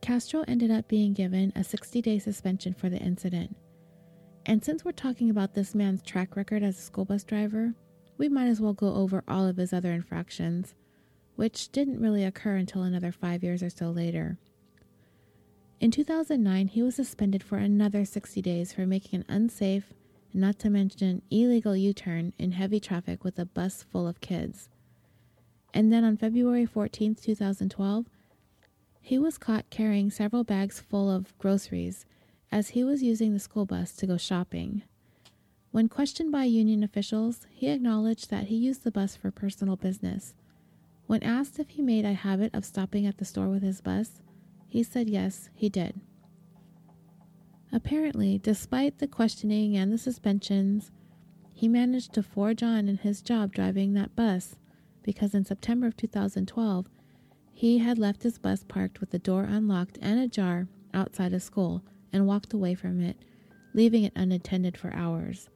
Castro ended up being given a 60 day suspension for the incident. And since we're talking about this man's track record as a school bus driver, we might as well go over all of his other infractions, which didn't really occur until another five years or so later. In 2009, he was suspended for another 60 days for making an unsafe, not to mention illegal U turn in heavy traffic with a bus full of kids. And then on February 14, 2012, he was caught carrying several bags full of groceries as he was using the school bus to go shopping. When questioned by union officials, he acknowledged that he used the bus for personal business. When asked if he made a habit of stopping at the store with his bus, he said yes, he did. Apparently, despite the questioning and the suspensions, he managed to forge on in his job driving that bus because in September of 2012, he had left his bus parked with the door unlocked and ajar outside of school and walked away from it, leaving it unattended for hours.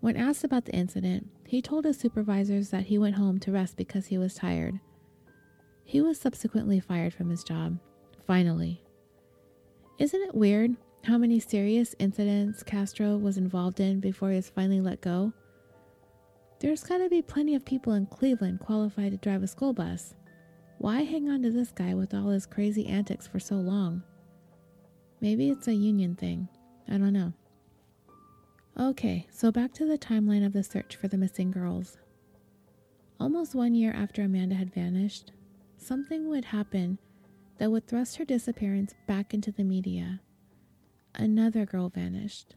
When asked about the incident, he told his supervisors that he went home to rest because he was tired. He was subsequently fired from his job. Finally. Isn't it weird how many serious incidents Castro was involved in before he was finally let go? There's got to be plenty of people in Cleveland qualified to drive a school bus. Why hang on to this guy with all his crazy antics for so long? Maybe it's a union thing. I don't know. Okay, so back to the timeline of the search for the missing girls. Almost one year after Amanda had vanished, something would happen that would thrust her disappearance back into the media. Another girl vanished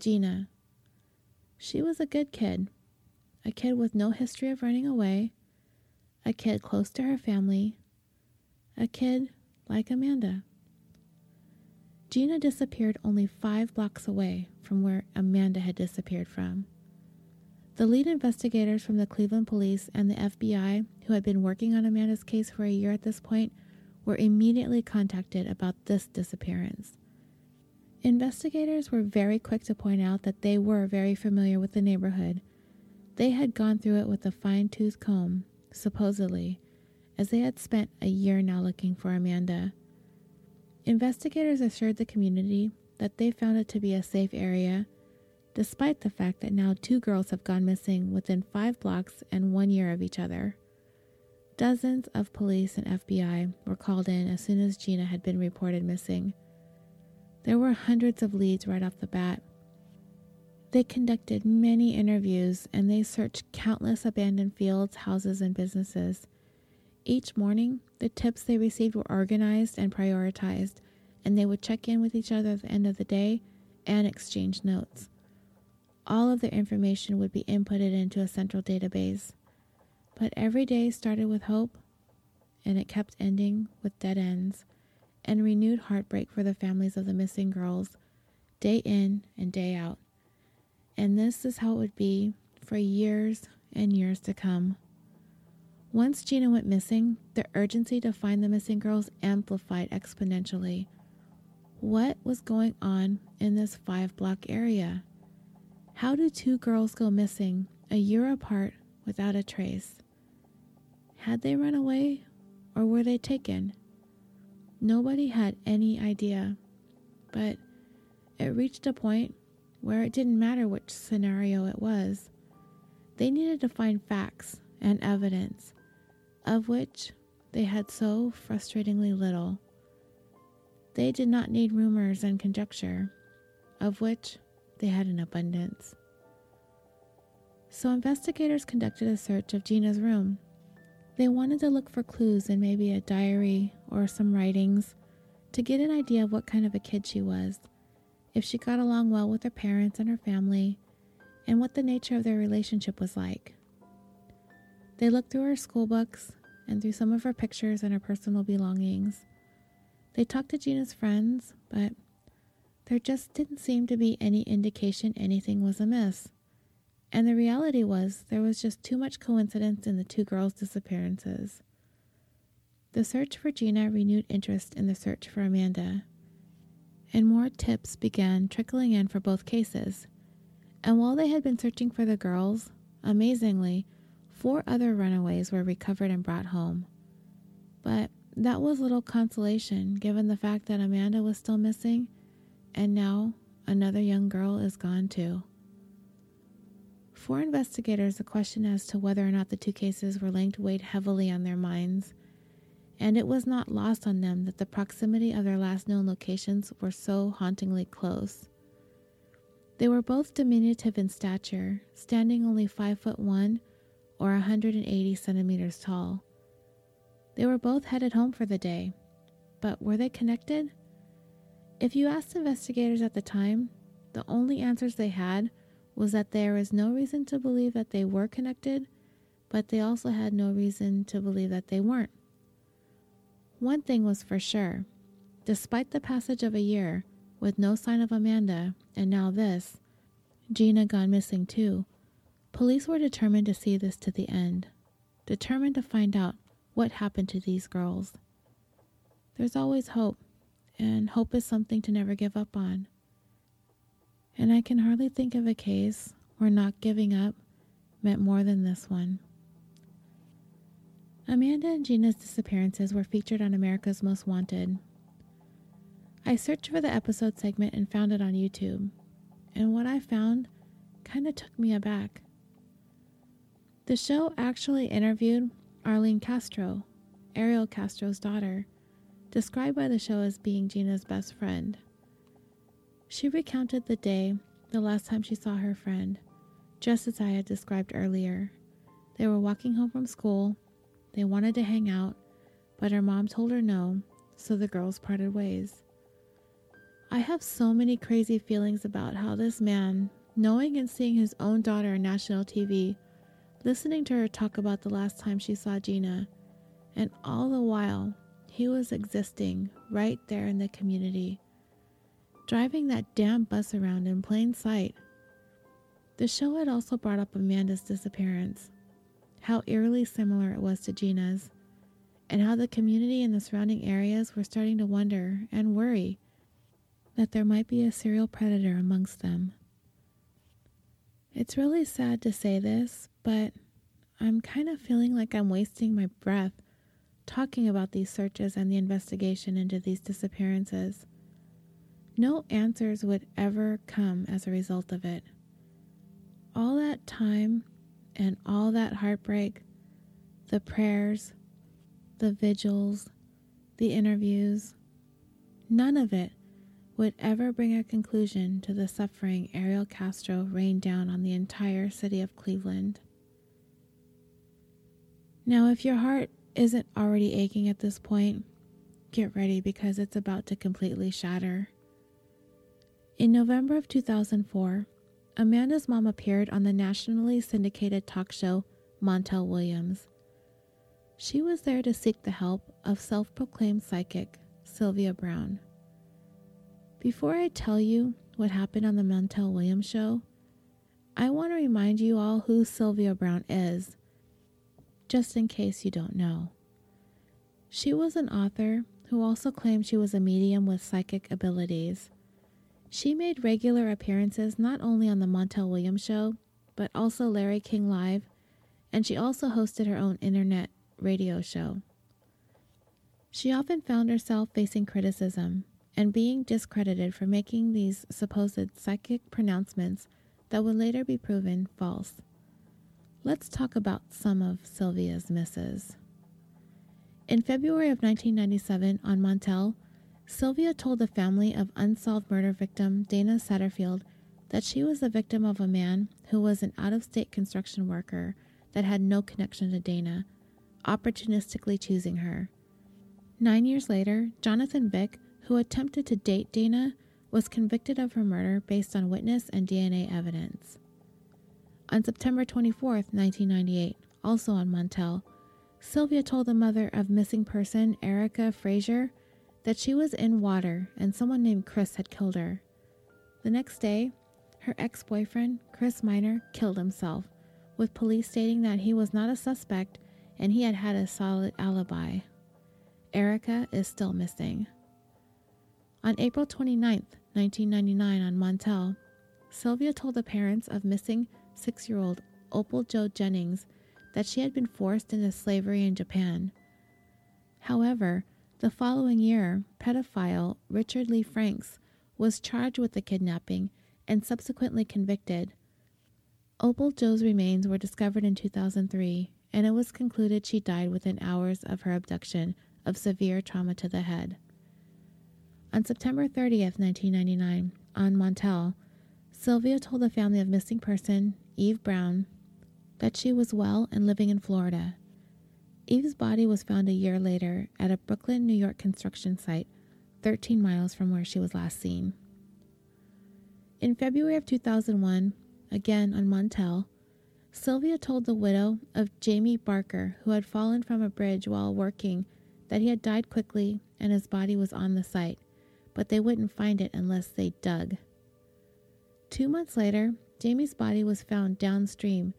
Gina. She was a good kid, a kid with no history of running away, a kid close to her family, a kid like Amanda. Gina disappeared only five blocks away from where Amanda had disappeared from. The lead investigators from the Cleveland police and the FBI, who had been working on Amanda's case for a year at this point, were immediately contacted about this disappearance. Investigators were very quick to point out that they were very familiar with the neighborhood. They had gone through it with a fine tooth comb supposedly, as they had spent a year now looking for Amanda. Investigators assured the community that they found it to be a safe area, despite the fact that now two girls have gone missing within five blocks and one year of each other. Dozens of police and FBI were called in as soon as Gina had been reported missing. There were hundreds of leads right off the bat, they conducted many interviews and they searched countless abandoned fields, houses, and businesses. Each morning, the tips they received were organized and prioritized, and they would check in with each other at the end of the day and exchange notes. All of their information would be inputted into a central database. But every day started with hope, and it kept ending with dead ends and renewed heartbreak for the families of the missing girls, day in and day out. And this is how it would be for years and years to come. Once Gina went missing, the urgency to find the missing girls amplified exponentially. What was going on in this five block area? How did two girls go missing a year apart without a trace? Had they run away or were they taken? Nobody had any idea, but it reached a point where it didn't matter which scenario it was. They needed to find facts and evidence, of which they had so frustratingly little. They did not need rumors and conjecture, of which they had an abundance. So investigators conducted a search of Gina's room. They wanted to look for clues in maybe a diary or some writings to get an idea of what kind of a kid she was, if she got along well with her parents and her family, and what the nature of their relationship was like. They looked through her school books and through some of her pictures and her personal belongings. They talked to Gina's friends, but there just didn't seem to be any indication anything was amiss. And the reality was, there was just too much coincidence in the two girls' disappearances. The search for Gina renewed interest in the search for Amanda, and more tips began trickling in for both cases. And while they had been searching for the girls, amazingly, four other runaways were recovered and brought home. But that was little consolation given the fact that Amanda was still missing, and now another young girl is gone too. For investigators, the question as to whether or not the two cases were linked weighed heavily on their minds, and it was not lost on them that the proximity of their last known locations were so hauntingly close. They were both diminutive in stature, standing only 5 foot 1 or 180 centimeters tall. They were both headed home for the day, but were they connected? If you asked investigators at the time, the only answers they had was that there was no reason to believe that they were connected, but they also had no reason to believe that they weren't. One thing was for sure despite the passage of a year, with no sign of Amanda, and now this, Gina gone missing too, police were determined to see this to the end, determined to find out what happened to these girls. There's always hope, and hope is something to never give up on and I can hardly think of a case where not giving up meant more than this one. Amanda and Gina's disappearances were featured on America's Most Wanted. I searched for the episode segment and found it on YouTube, and what I found kind of took me aback. The show actually interviewed Arlene Castro, Ariel Castro's daughter, described by the show as being Gina's best friend. She recounted the day, the last time she saw her friend, just as I had described earlier. They were walking home from school. They wanted to hang out, but her mom told her no, so the girls parted ways. I have so many crazy feelings about how this man, knowing and seeing his own daughter on national TV, listening to her talk about the last time she saw Gina, and all the while, he was existing right there in the community driving that damn bus around in plain sight. The show had also brought up Amanda's disappearance, how eerily similar it was to Gina's, and how the community and the surrounding areas were starting to wonder and worry that there might be a serial predator amongst them. It's really sad to say this, but I'm kind of feeling like I'm wasting my breath talking about these searches and the investigation into these disappearances. No answers would ever come as a result of it. All that time and all that heartbreak, the prayers, the vigils, the interviews, none of it would ever bring a conclusion to the suffering Ariel Castro rained down on the entire city of Cleveland. Now, if your heart isn't already aching at this point, get ready because it's about to completely shatter. In November of 2004, Amanda's mom appeared on the nationally syndicated talk show Montel Williams. She was there to seek the help of self proclaimed psychic Sylvia Browne. Before I tell you what happened on the Montel Williams show, I want to remind you all who Sylvia Browne is, just in case you don't know. She was an author who also claimed she was a medium with psychic abilities. She made regular appearances not only on The Montel Williams Show, but also Larry King Live, and she also hosted her own internet radio show. She often found herself facing criticism and being discredited for making these supposed psychic pronouncements that would later be proven false. Let's talk about some of Sylvia's misses. In February of 1997 on Montel, Sylvia told the family of unsolved murder victim Dana Satterfield that she was the victim of a man who was an out of state construction worker that had no connection to Dana, opportunistically choosing her. Nine years later, Jonathan Vick, who attempted to date Dana, was convicted of her murder based on witness and DNA evidence. On September 24, 1998, also on Montel, Sylvia told the mother of missing person Erica Frazier that she was in water and someone named Chris had killed her. The next day, her ex boyfriend, Chris Miner, killed himself, with police stating that he was not a suspect and he had had a solid alibi. Erica is still missing. On April 29, 1999, on Montel, Sylvia told the parents of missing six year old Opal Jo Jennings that she had been forced into slavery in Japan. However, the following year, pedophile Richard Lee Franks was charged with the kidnapping and subsequently convicted. Opal Jo's remains were discovered in 2003, and it was concluded she died within hours of her abduction of severe trauma to the head. On September 30th, 1999, on Montel, Sylvia told the family of missing person Eve Brown that she was well and living in Florida. Eve's body was found a year later at a Brooklyn, New York construction site, 13 miles from where she was last seen. In February of 2001, again on Montel, Sylvia told the widow of Jamie Barker, who had fallen from a bridge while working, that he had died quickly and his body was on the site, but they wouldn't find it unless they dug. Two months later, Jamie's body was found downstream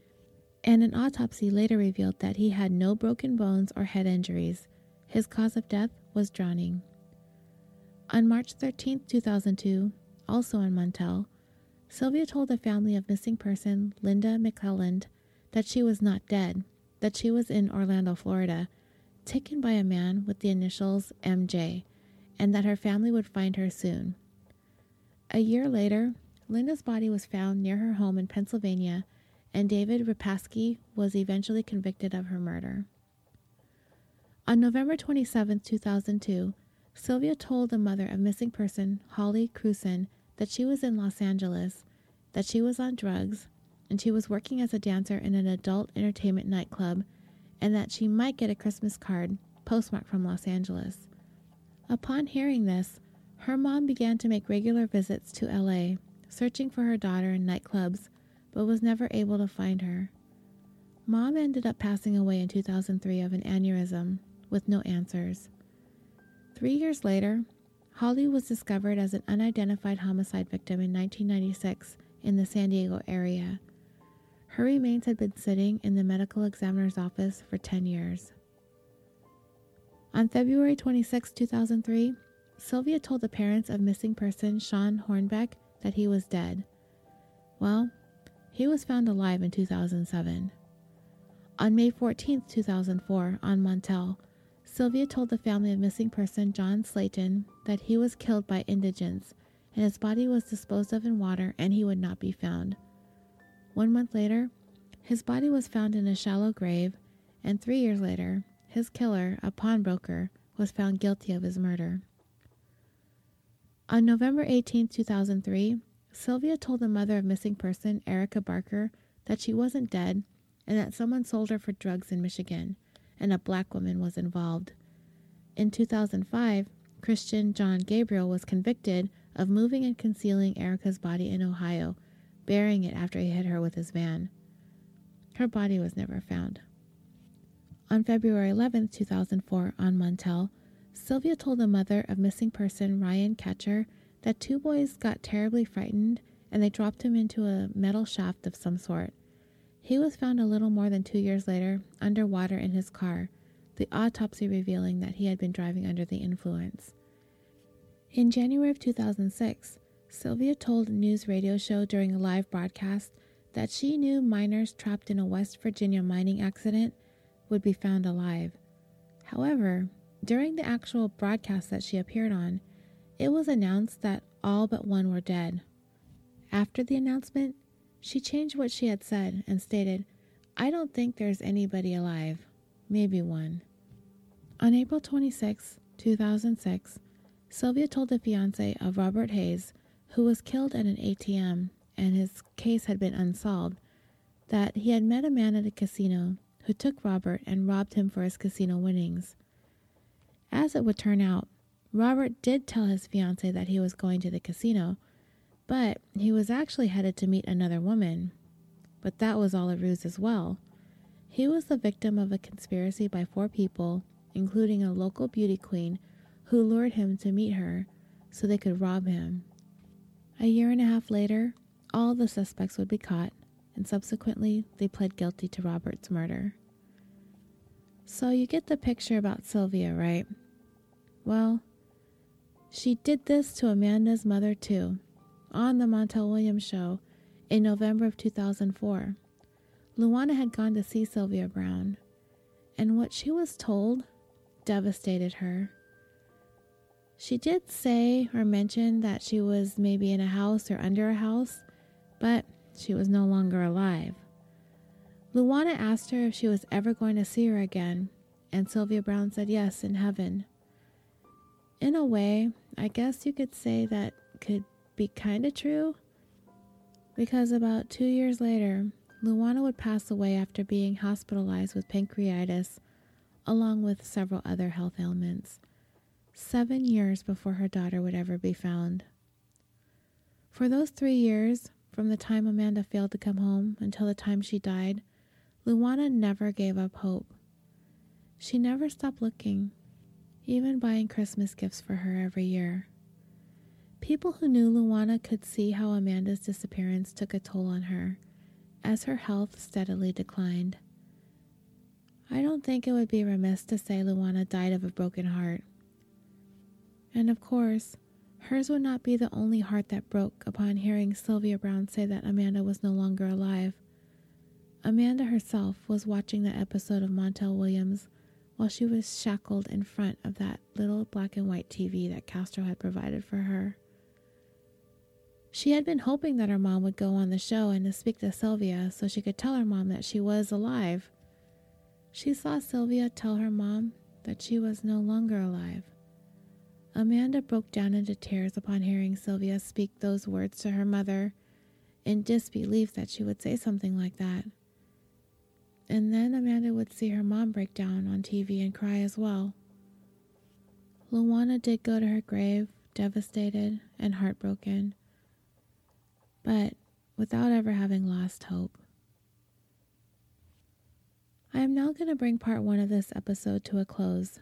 and an autopsy later revealed that he had no broken bones or head injuries. His cause of death was drowning. On March 13, 2002, also in Montel, Sylvia told the family of missing person Lynda McClelland that she was not dead, that she was in Orlando, Florida, taken by a man with the initials MJ, and that her family would find her soon. A year later, Linda's body was found near her home in Pennsylvania and David Repasky was eventually convicted of her murder. On November 27, 2002, Sylvia told the mother of missing person Holly Krewson that she was in Los Angeles, that she was on drugs, and she was working as a dancer in an adult entertainment nightclub, and that she might get a Christmas card postmarked from Los Angeles. Upon hearing this, her mom began to make regular visits to LA, searching for her daughter in nightclubs but was never able to find her. Mom ended up passing away in 2003 of an aneurysm with no answers. Three years later, Holly was discovered as an unidentified homicide victim in 1996 in the San Diego area. Her remains had been sitting in the medical examiner's office for 10 years. On February 26, 2003, Sylvia told the parents of missing person Shawn Hornbeck that he was dead. Well, he was found alive in 2007. On May 14, 2004, on Montel, Sylvia told the family of missing person John Slayton that he was killed by indigents and his body was disposed of in water and he would not be found. One month later, his body was found in a shallow grave, and three years later, his killer, a pawnbroker, was found guilty of his murder. On November 18, 2003, Sylvia told the mother of missing person, Erica Barker, that she wasn't dead and that someone sold her for drugs in Michigan and a black woman was involved. In 2005, Christian John Gabriel was convicted of moving and concealing Erica's body in Ohio, burying it after he hit her with his van. Her body was never found. On February 11, 2004, on Montel, Sylvia told the mother of missing person Ryan Katcher that two boys got terribly frightened and they dropped him into a metal shaft of some sort. He was found a little more than two years later underwater in his car, the autopsy revealing that he had been driving under the influence. In January of 2006, Sylvia told a news radio show during a live broadcast that she knew miners trapped in a West Virginia mining accident would be found alive. However, during the actual broadcast that she appeared on, it was announced that all but one were dead. After the announcement, she changed what she had said and stated, I don't think there's anybody alive. Maybe one. On April 26, 2006, Sylvia told the fiance of Robert Hayes, who was killed at an ATM, and his case had been unsolved, that he had met a man at a casino who took Robert and robbed him for his casino winnings. As it would turn out, Robert did tell his fiancee that he was going to the casino, but he was actually headed to meet another woman. But that was all a ruse as well. He was the victim of a conspiracy by four people, including a local beauty queen, who lured him to meet her so they could rob him. A year and a half later, all the suspects would be caught, and subsequently they pled guilty to Robert's murder. So you get the picture about Sylvia, right? Well, she did this to Amanda's mother too, on the Montel Williams show in November of 2004. Louwana had gone to see Sylvia Browne, and what she was told devastated her. She did say or mention that she was maybe in a house or under a house, but she was no longer alive. Louwana asked her if she was ever going to see her again, and Sylvia Browne said yes, in heaven. In a way, I guess you could say that could be kind of true, because about two years later, Louwana would pass away after being hospitalized with pancreatitis, along with several other health ailments, seven years before her daughter would ever be found. For those three years, from the time Amanda failed to come home until the time she died, Louwana never gave up hope. She never stopped looking, even buying Christmas gifts for her every year. People who knew Louwana could see how Amanda's disappearance took a toll on her as her health steadily declined. I don't think it would be remiss to say Louwana died of a broken heart. And of course, hers would not be the only heart that broke upon hearing Sylvia Browne say that Amanda was no longer alive. Amanda herself was watching that episode of Montel Williams while she was shackled in front of that little black and white TV that Castro had provided for her. She had been hoping that her mom would go on the show and to speak to Sylvia so she could tell her mom that she was alive. She saw Sylvia tell her mom that she was no longer alive. Amanda broke down into tears upon hearing Sylvia speak those words to her mother in disbelief that she would say something like that. And then Amanda would see her mom break down on TV and cry as well. Louwana did go to her grave, devastated and heartbroken, but without ever having lost hope. I am now going to bring part one of this episode to a close.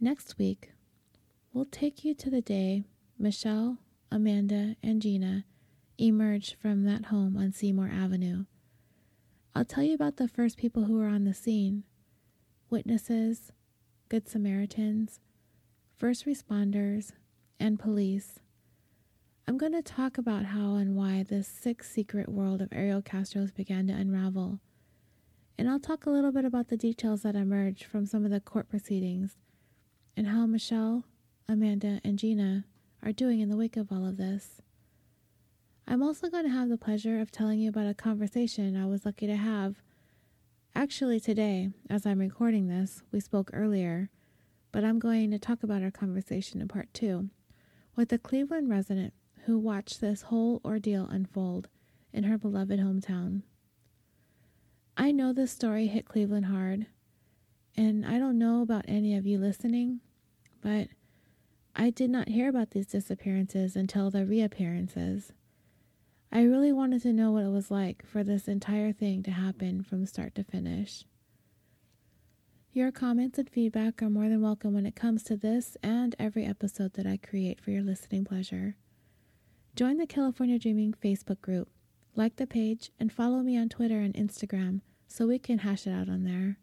Next week, we'll take you to the day Michelle, Amanda, and Gina emerged from that home on Seymour Avenue. I'll tell you about the first people who were on the scene witnesses, Good Samaritans, first responders, and police. I'm going to talk about how and why this sick secret world of Ariel Castro's began to unravel. And I'll talk a little bit about the details that emerged from some of the court proceedings and how Michelle, Amanda, and Gina are doing in the wake of all of this. I'm also going to have the pleasure of telling you about a conversation I was lucky to have. Actually, today, as I'm recording this, we spoke earlier, but I'm going to talk about our conversation in part two with a Cleveland resident who watched this whole ordeal unfold in her beloved hometown. I know this story hit Cleveland hard, and I don't know about any of you listening, but I did not hear about these disappearances until the reappearances. I really wanted to know what it was like for this entire thing to happen from start to finish. Your comments and feedback are more than welcome when it comes to this and every episode that I create for your listening pleasure. Join the California Dreaming Facebook group, like the page, and follow me on Twitter and Instagram so we can hash it out on there.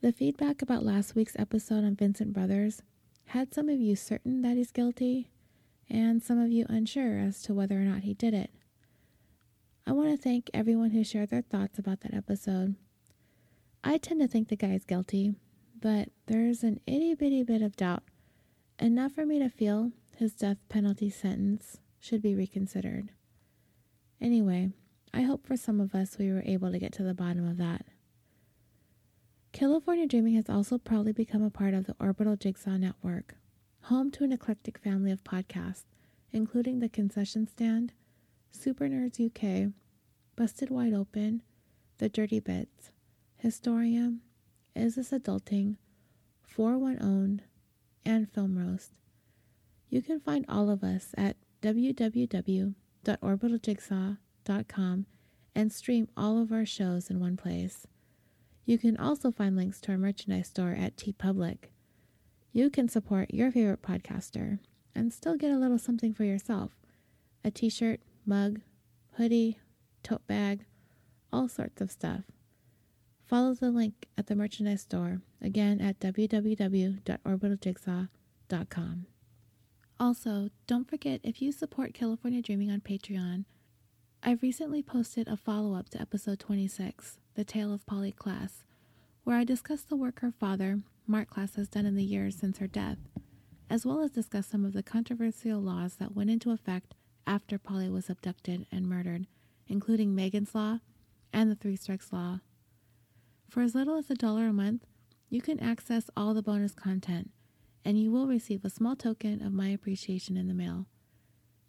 The feedback about last week's episode on Vincent Brothers had some of you certain that he's guilty, and some of you unsure as to whether or not he did it. I want to thank everyone who shared their thoughts about that episode. I tend to think the guy's guilty, but there's an itty bitty bit of doubt, enough for me to feel his death penalty sentence should be reconsidered. Anyway, I hope for some of us we were able to get to the bottom of that. California Dreaming has also proudly become a part of the Orbital Jigsaw Network, home to an eclectic family of podcasts, including The Concession Stand, Super Nerds UK, Busted Wide Open, The Dirty Bits, Historium, Is This Adulting, 41 Owned, and Film Roast. You can find all of us at www.orbitaljigsaw.com and stream all of our shows in one place. You can also find links to our merchandise store at TeePublic. You can support your favorite podcaster and still get a little something for yourself a t shirt, mug, hoodie, tote bag, all sorts of stuff. Follow the link at the merchandise store, again at www.orbitaljigsaw.com. Also, don't forget if you support California Dreaming on Patreon, I've recently posted a follow up to episode 26, The Tale of Polly Klaas, where I discuss the work her father, Mark Klaas, has done in the years since her death, as well as discuss some of the controversial laws that went into effect after Polly was abducted and murdered, including Megan's Law and the Three Strikes Law. For as little as a dollar a month, you can access all the bonus content, and you will receive a small token of my appreciation in the mail.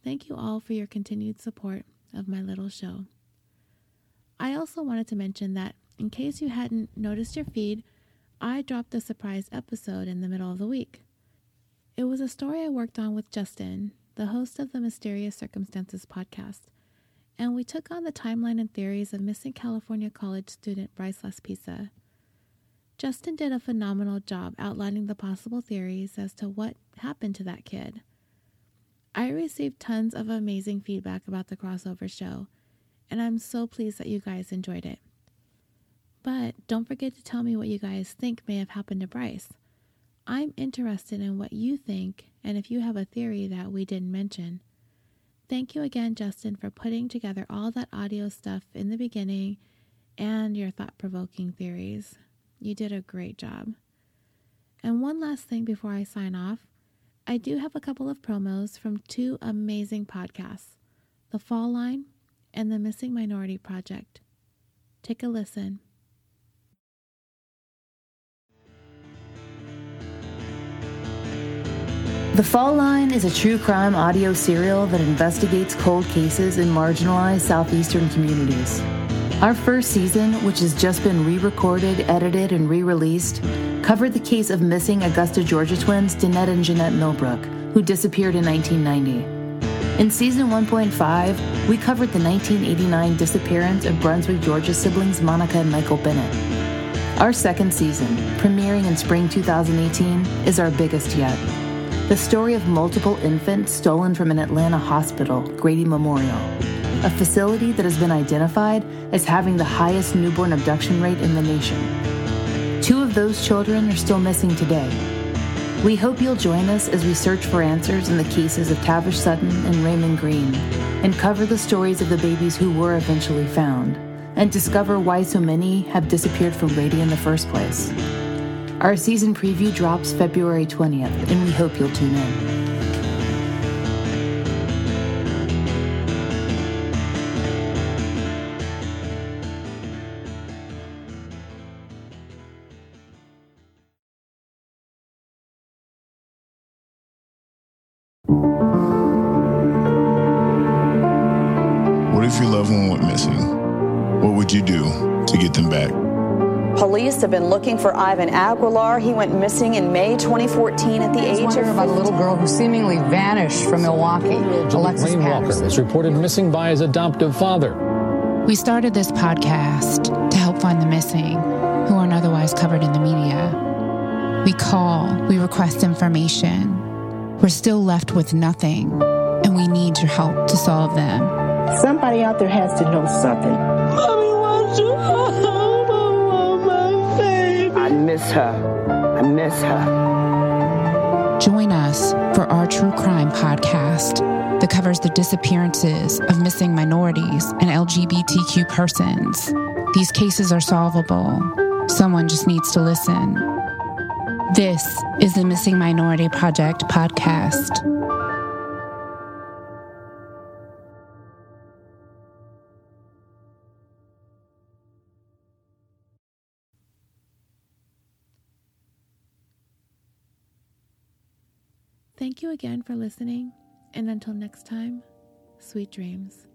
Thank you all for your continued support of my little show. I also wanted to mention that, in case you hadn't noticed your feed, I dropped a surprise episode in the middle of the week. It was a story I worked on with Justin, the host of the Mysterious Circumstances podcast, and we took on the timeline and theories of missing California college student Bryce Laspisa. Justin did a phenomenal job outlining the possible theories as to what happened to that kid. I received tons of amazing feedback about the crossover show, and I'm so pleased that you guys enjoyed it. But don't forget to tell me what you guys think may have happened to Bryce. I'm interested in what you think and if you have a theory that we didn't mention. Thank you again, Justin, for putting together all that audio stuff in the beginning and your thought provoking theories. You did a great job. And one last thing before I sign off I do have a couple of promos from two amazing podcasts The Fall Line and The Missing Minority Project. Take a listen. The Fall Line is a true crime audio serial that investigates cold cases in marginalized southeastern communities. Our first season, which has just been re recorded, edited, and re released, covered the case of missing Augusta, Georgia twins Danette and Jeanette Millbrook, who disappeared in 1990. In season 1.5, we covered the 1989 disappearance of Brunswick, Georgia siblings Monica and Michael Bennett. Our second season, premiering in spring 2018, is our biggest yet. The story of multiple infants stolen from an Atlanta hospital, Grady Memorial a facility that has been identified as having the highest newborn abduction rate in the nation. Two of those children are still missing today. We hope you'll join us as we search for answers in the cases of Tavish Sutton and Raymond Green and cover the stories of the babies who were eventually found and discover why so many have disappeared from Grady in the first place. Our season preview drops February 20th, and we hope you'll tune in. Police have been looking for Ivan Aguilar. He went missing in May 2014 at the age of about a little girl who seemingly vanished from Milwaukee. Alexis Lane Walker is reported missing by his adoptive father. We started this podcast to help find the missing who aren't otherwise covered in the media. We call, we request information. We're still left with nothing, and we need your help to solve them. Somebody out there has to know something. Mommy miss her. I miss her. Join us for our true crime podcast that covers the disappearances of missing minorities and LGBTQ persons. These cases are solvable. Someone just needs to listen. This is the Missing Minority Project podcast. Thank you again for listening, and until next time, sweet dreams.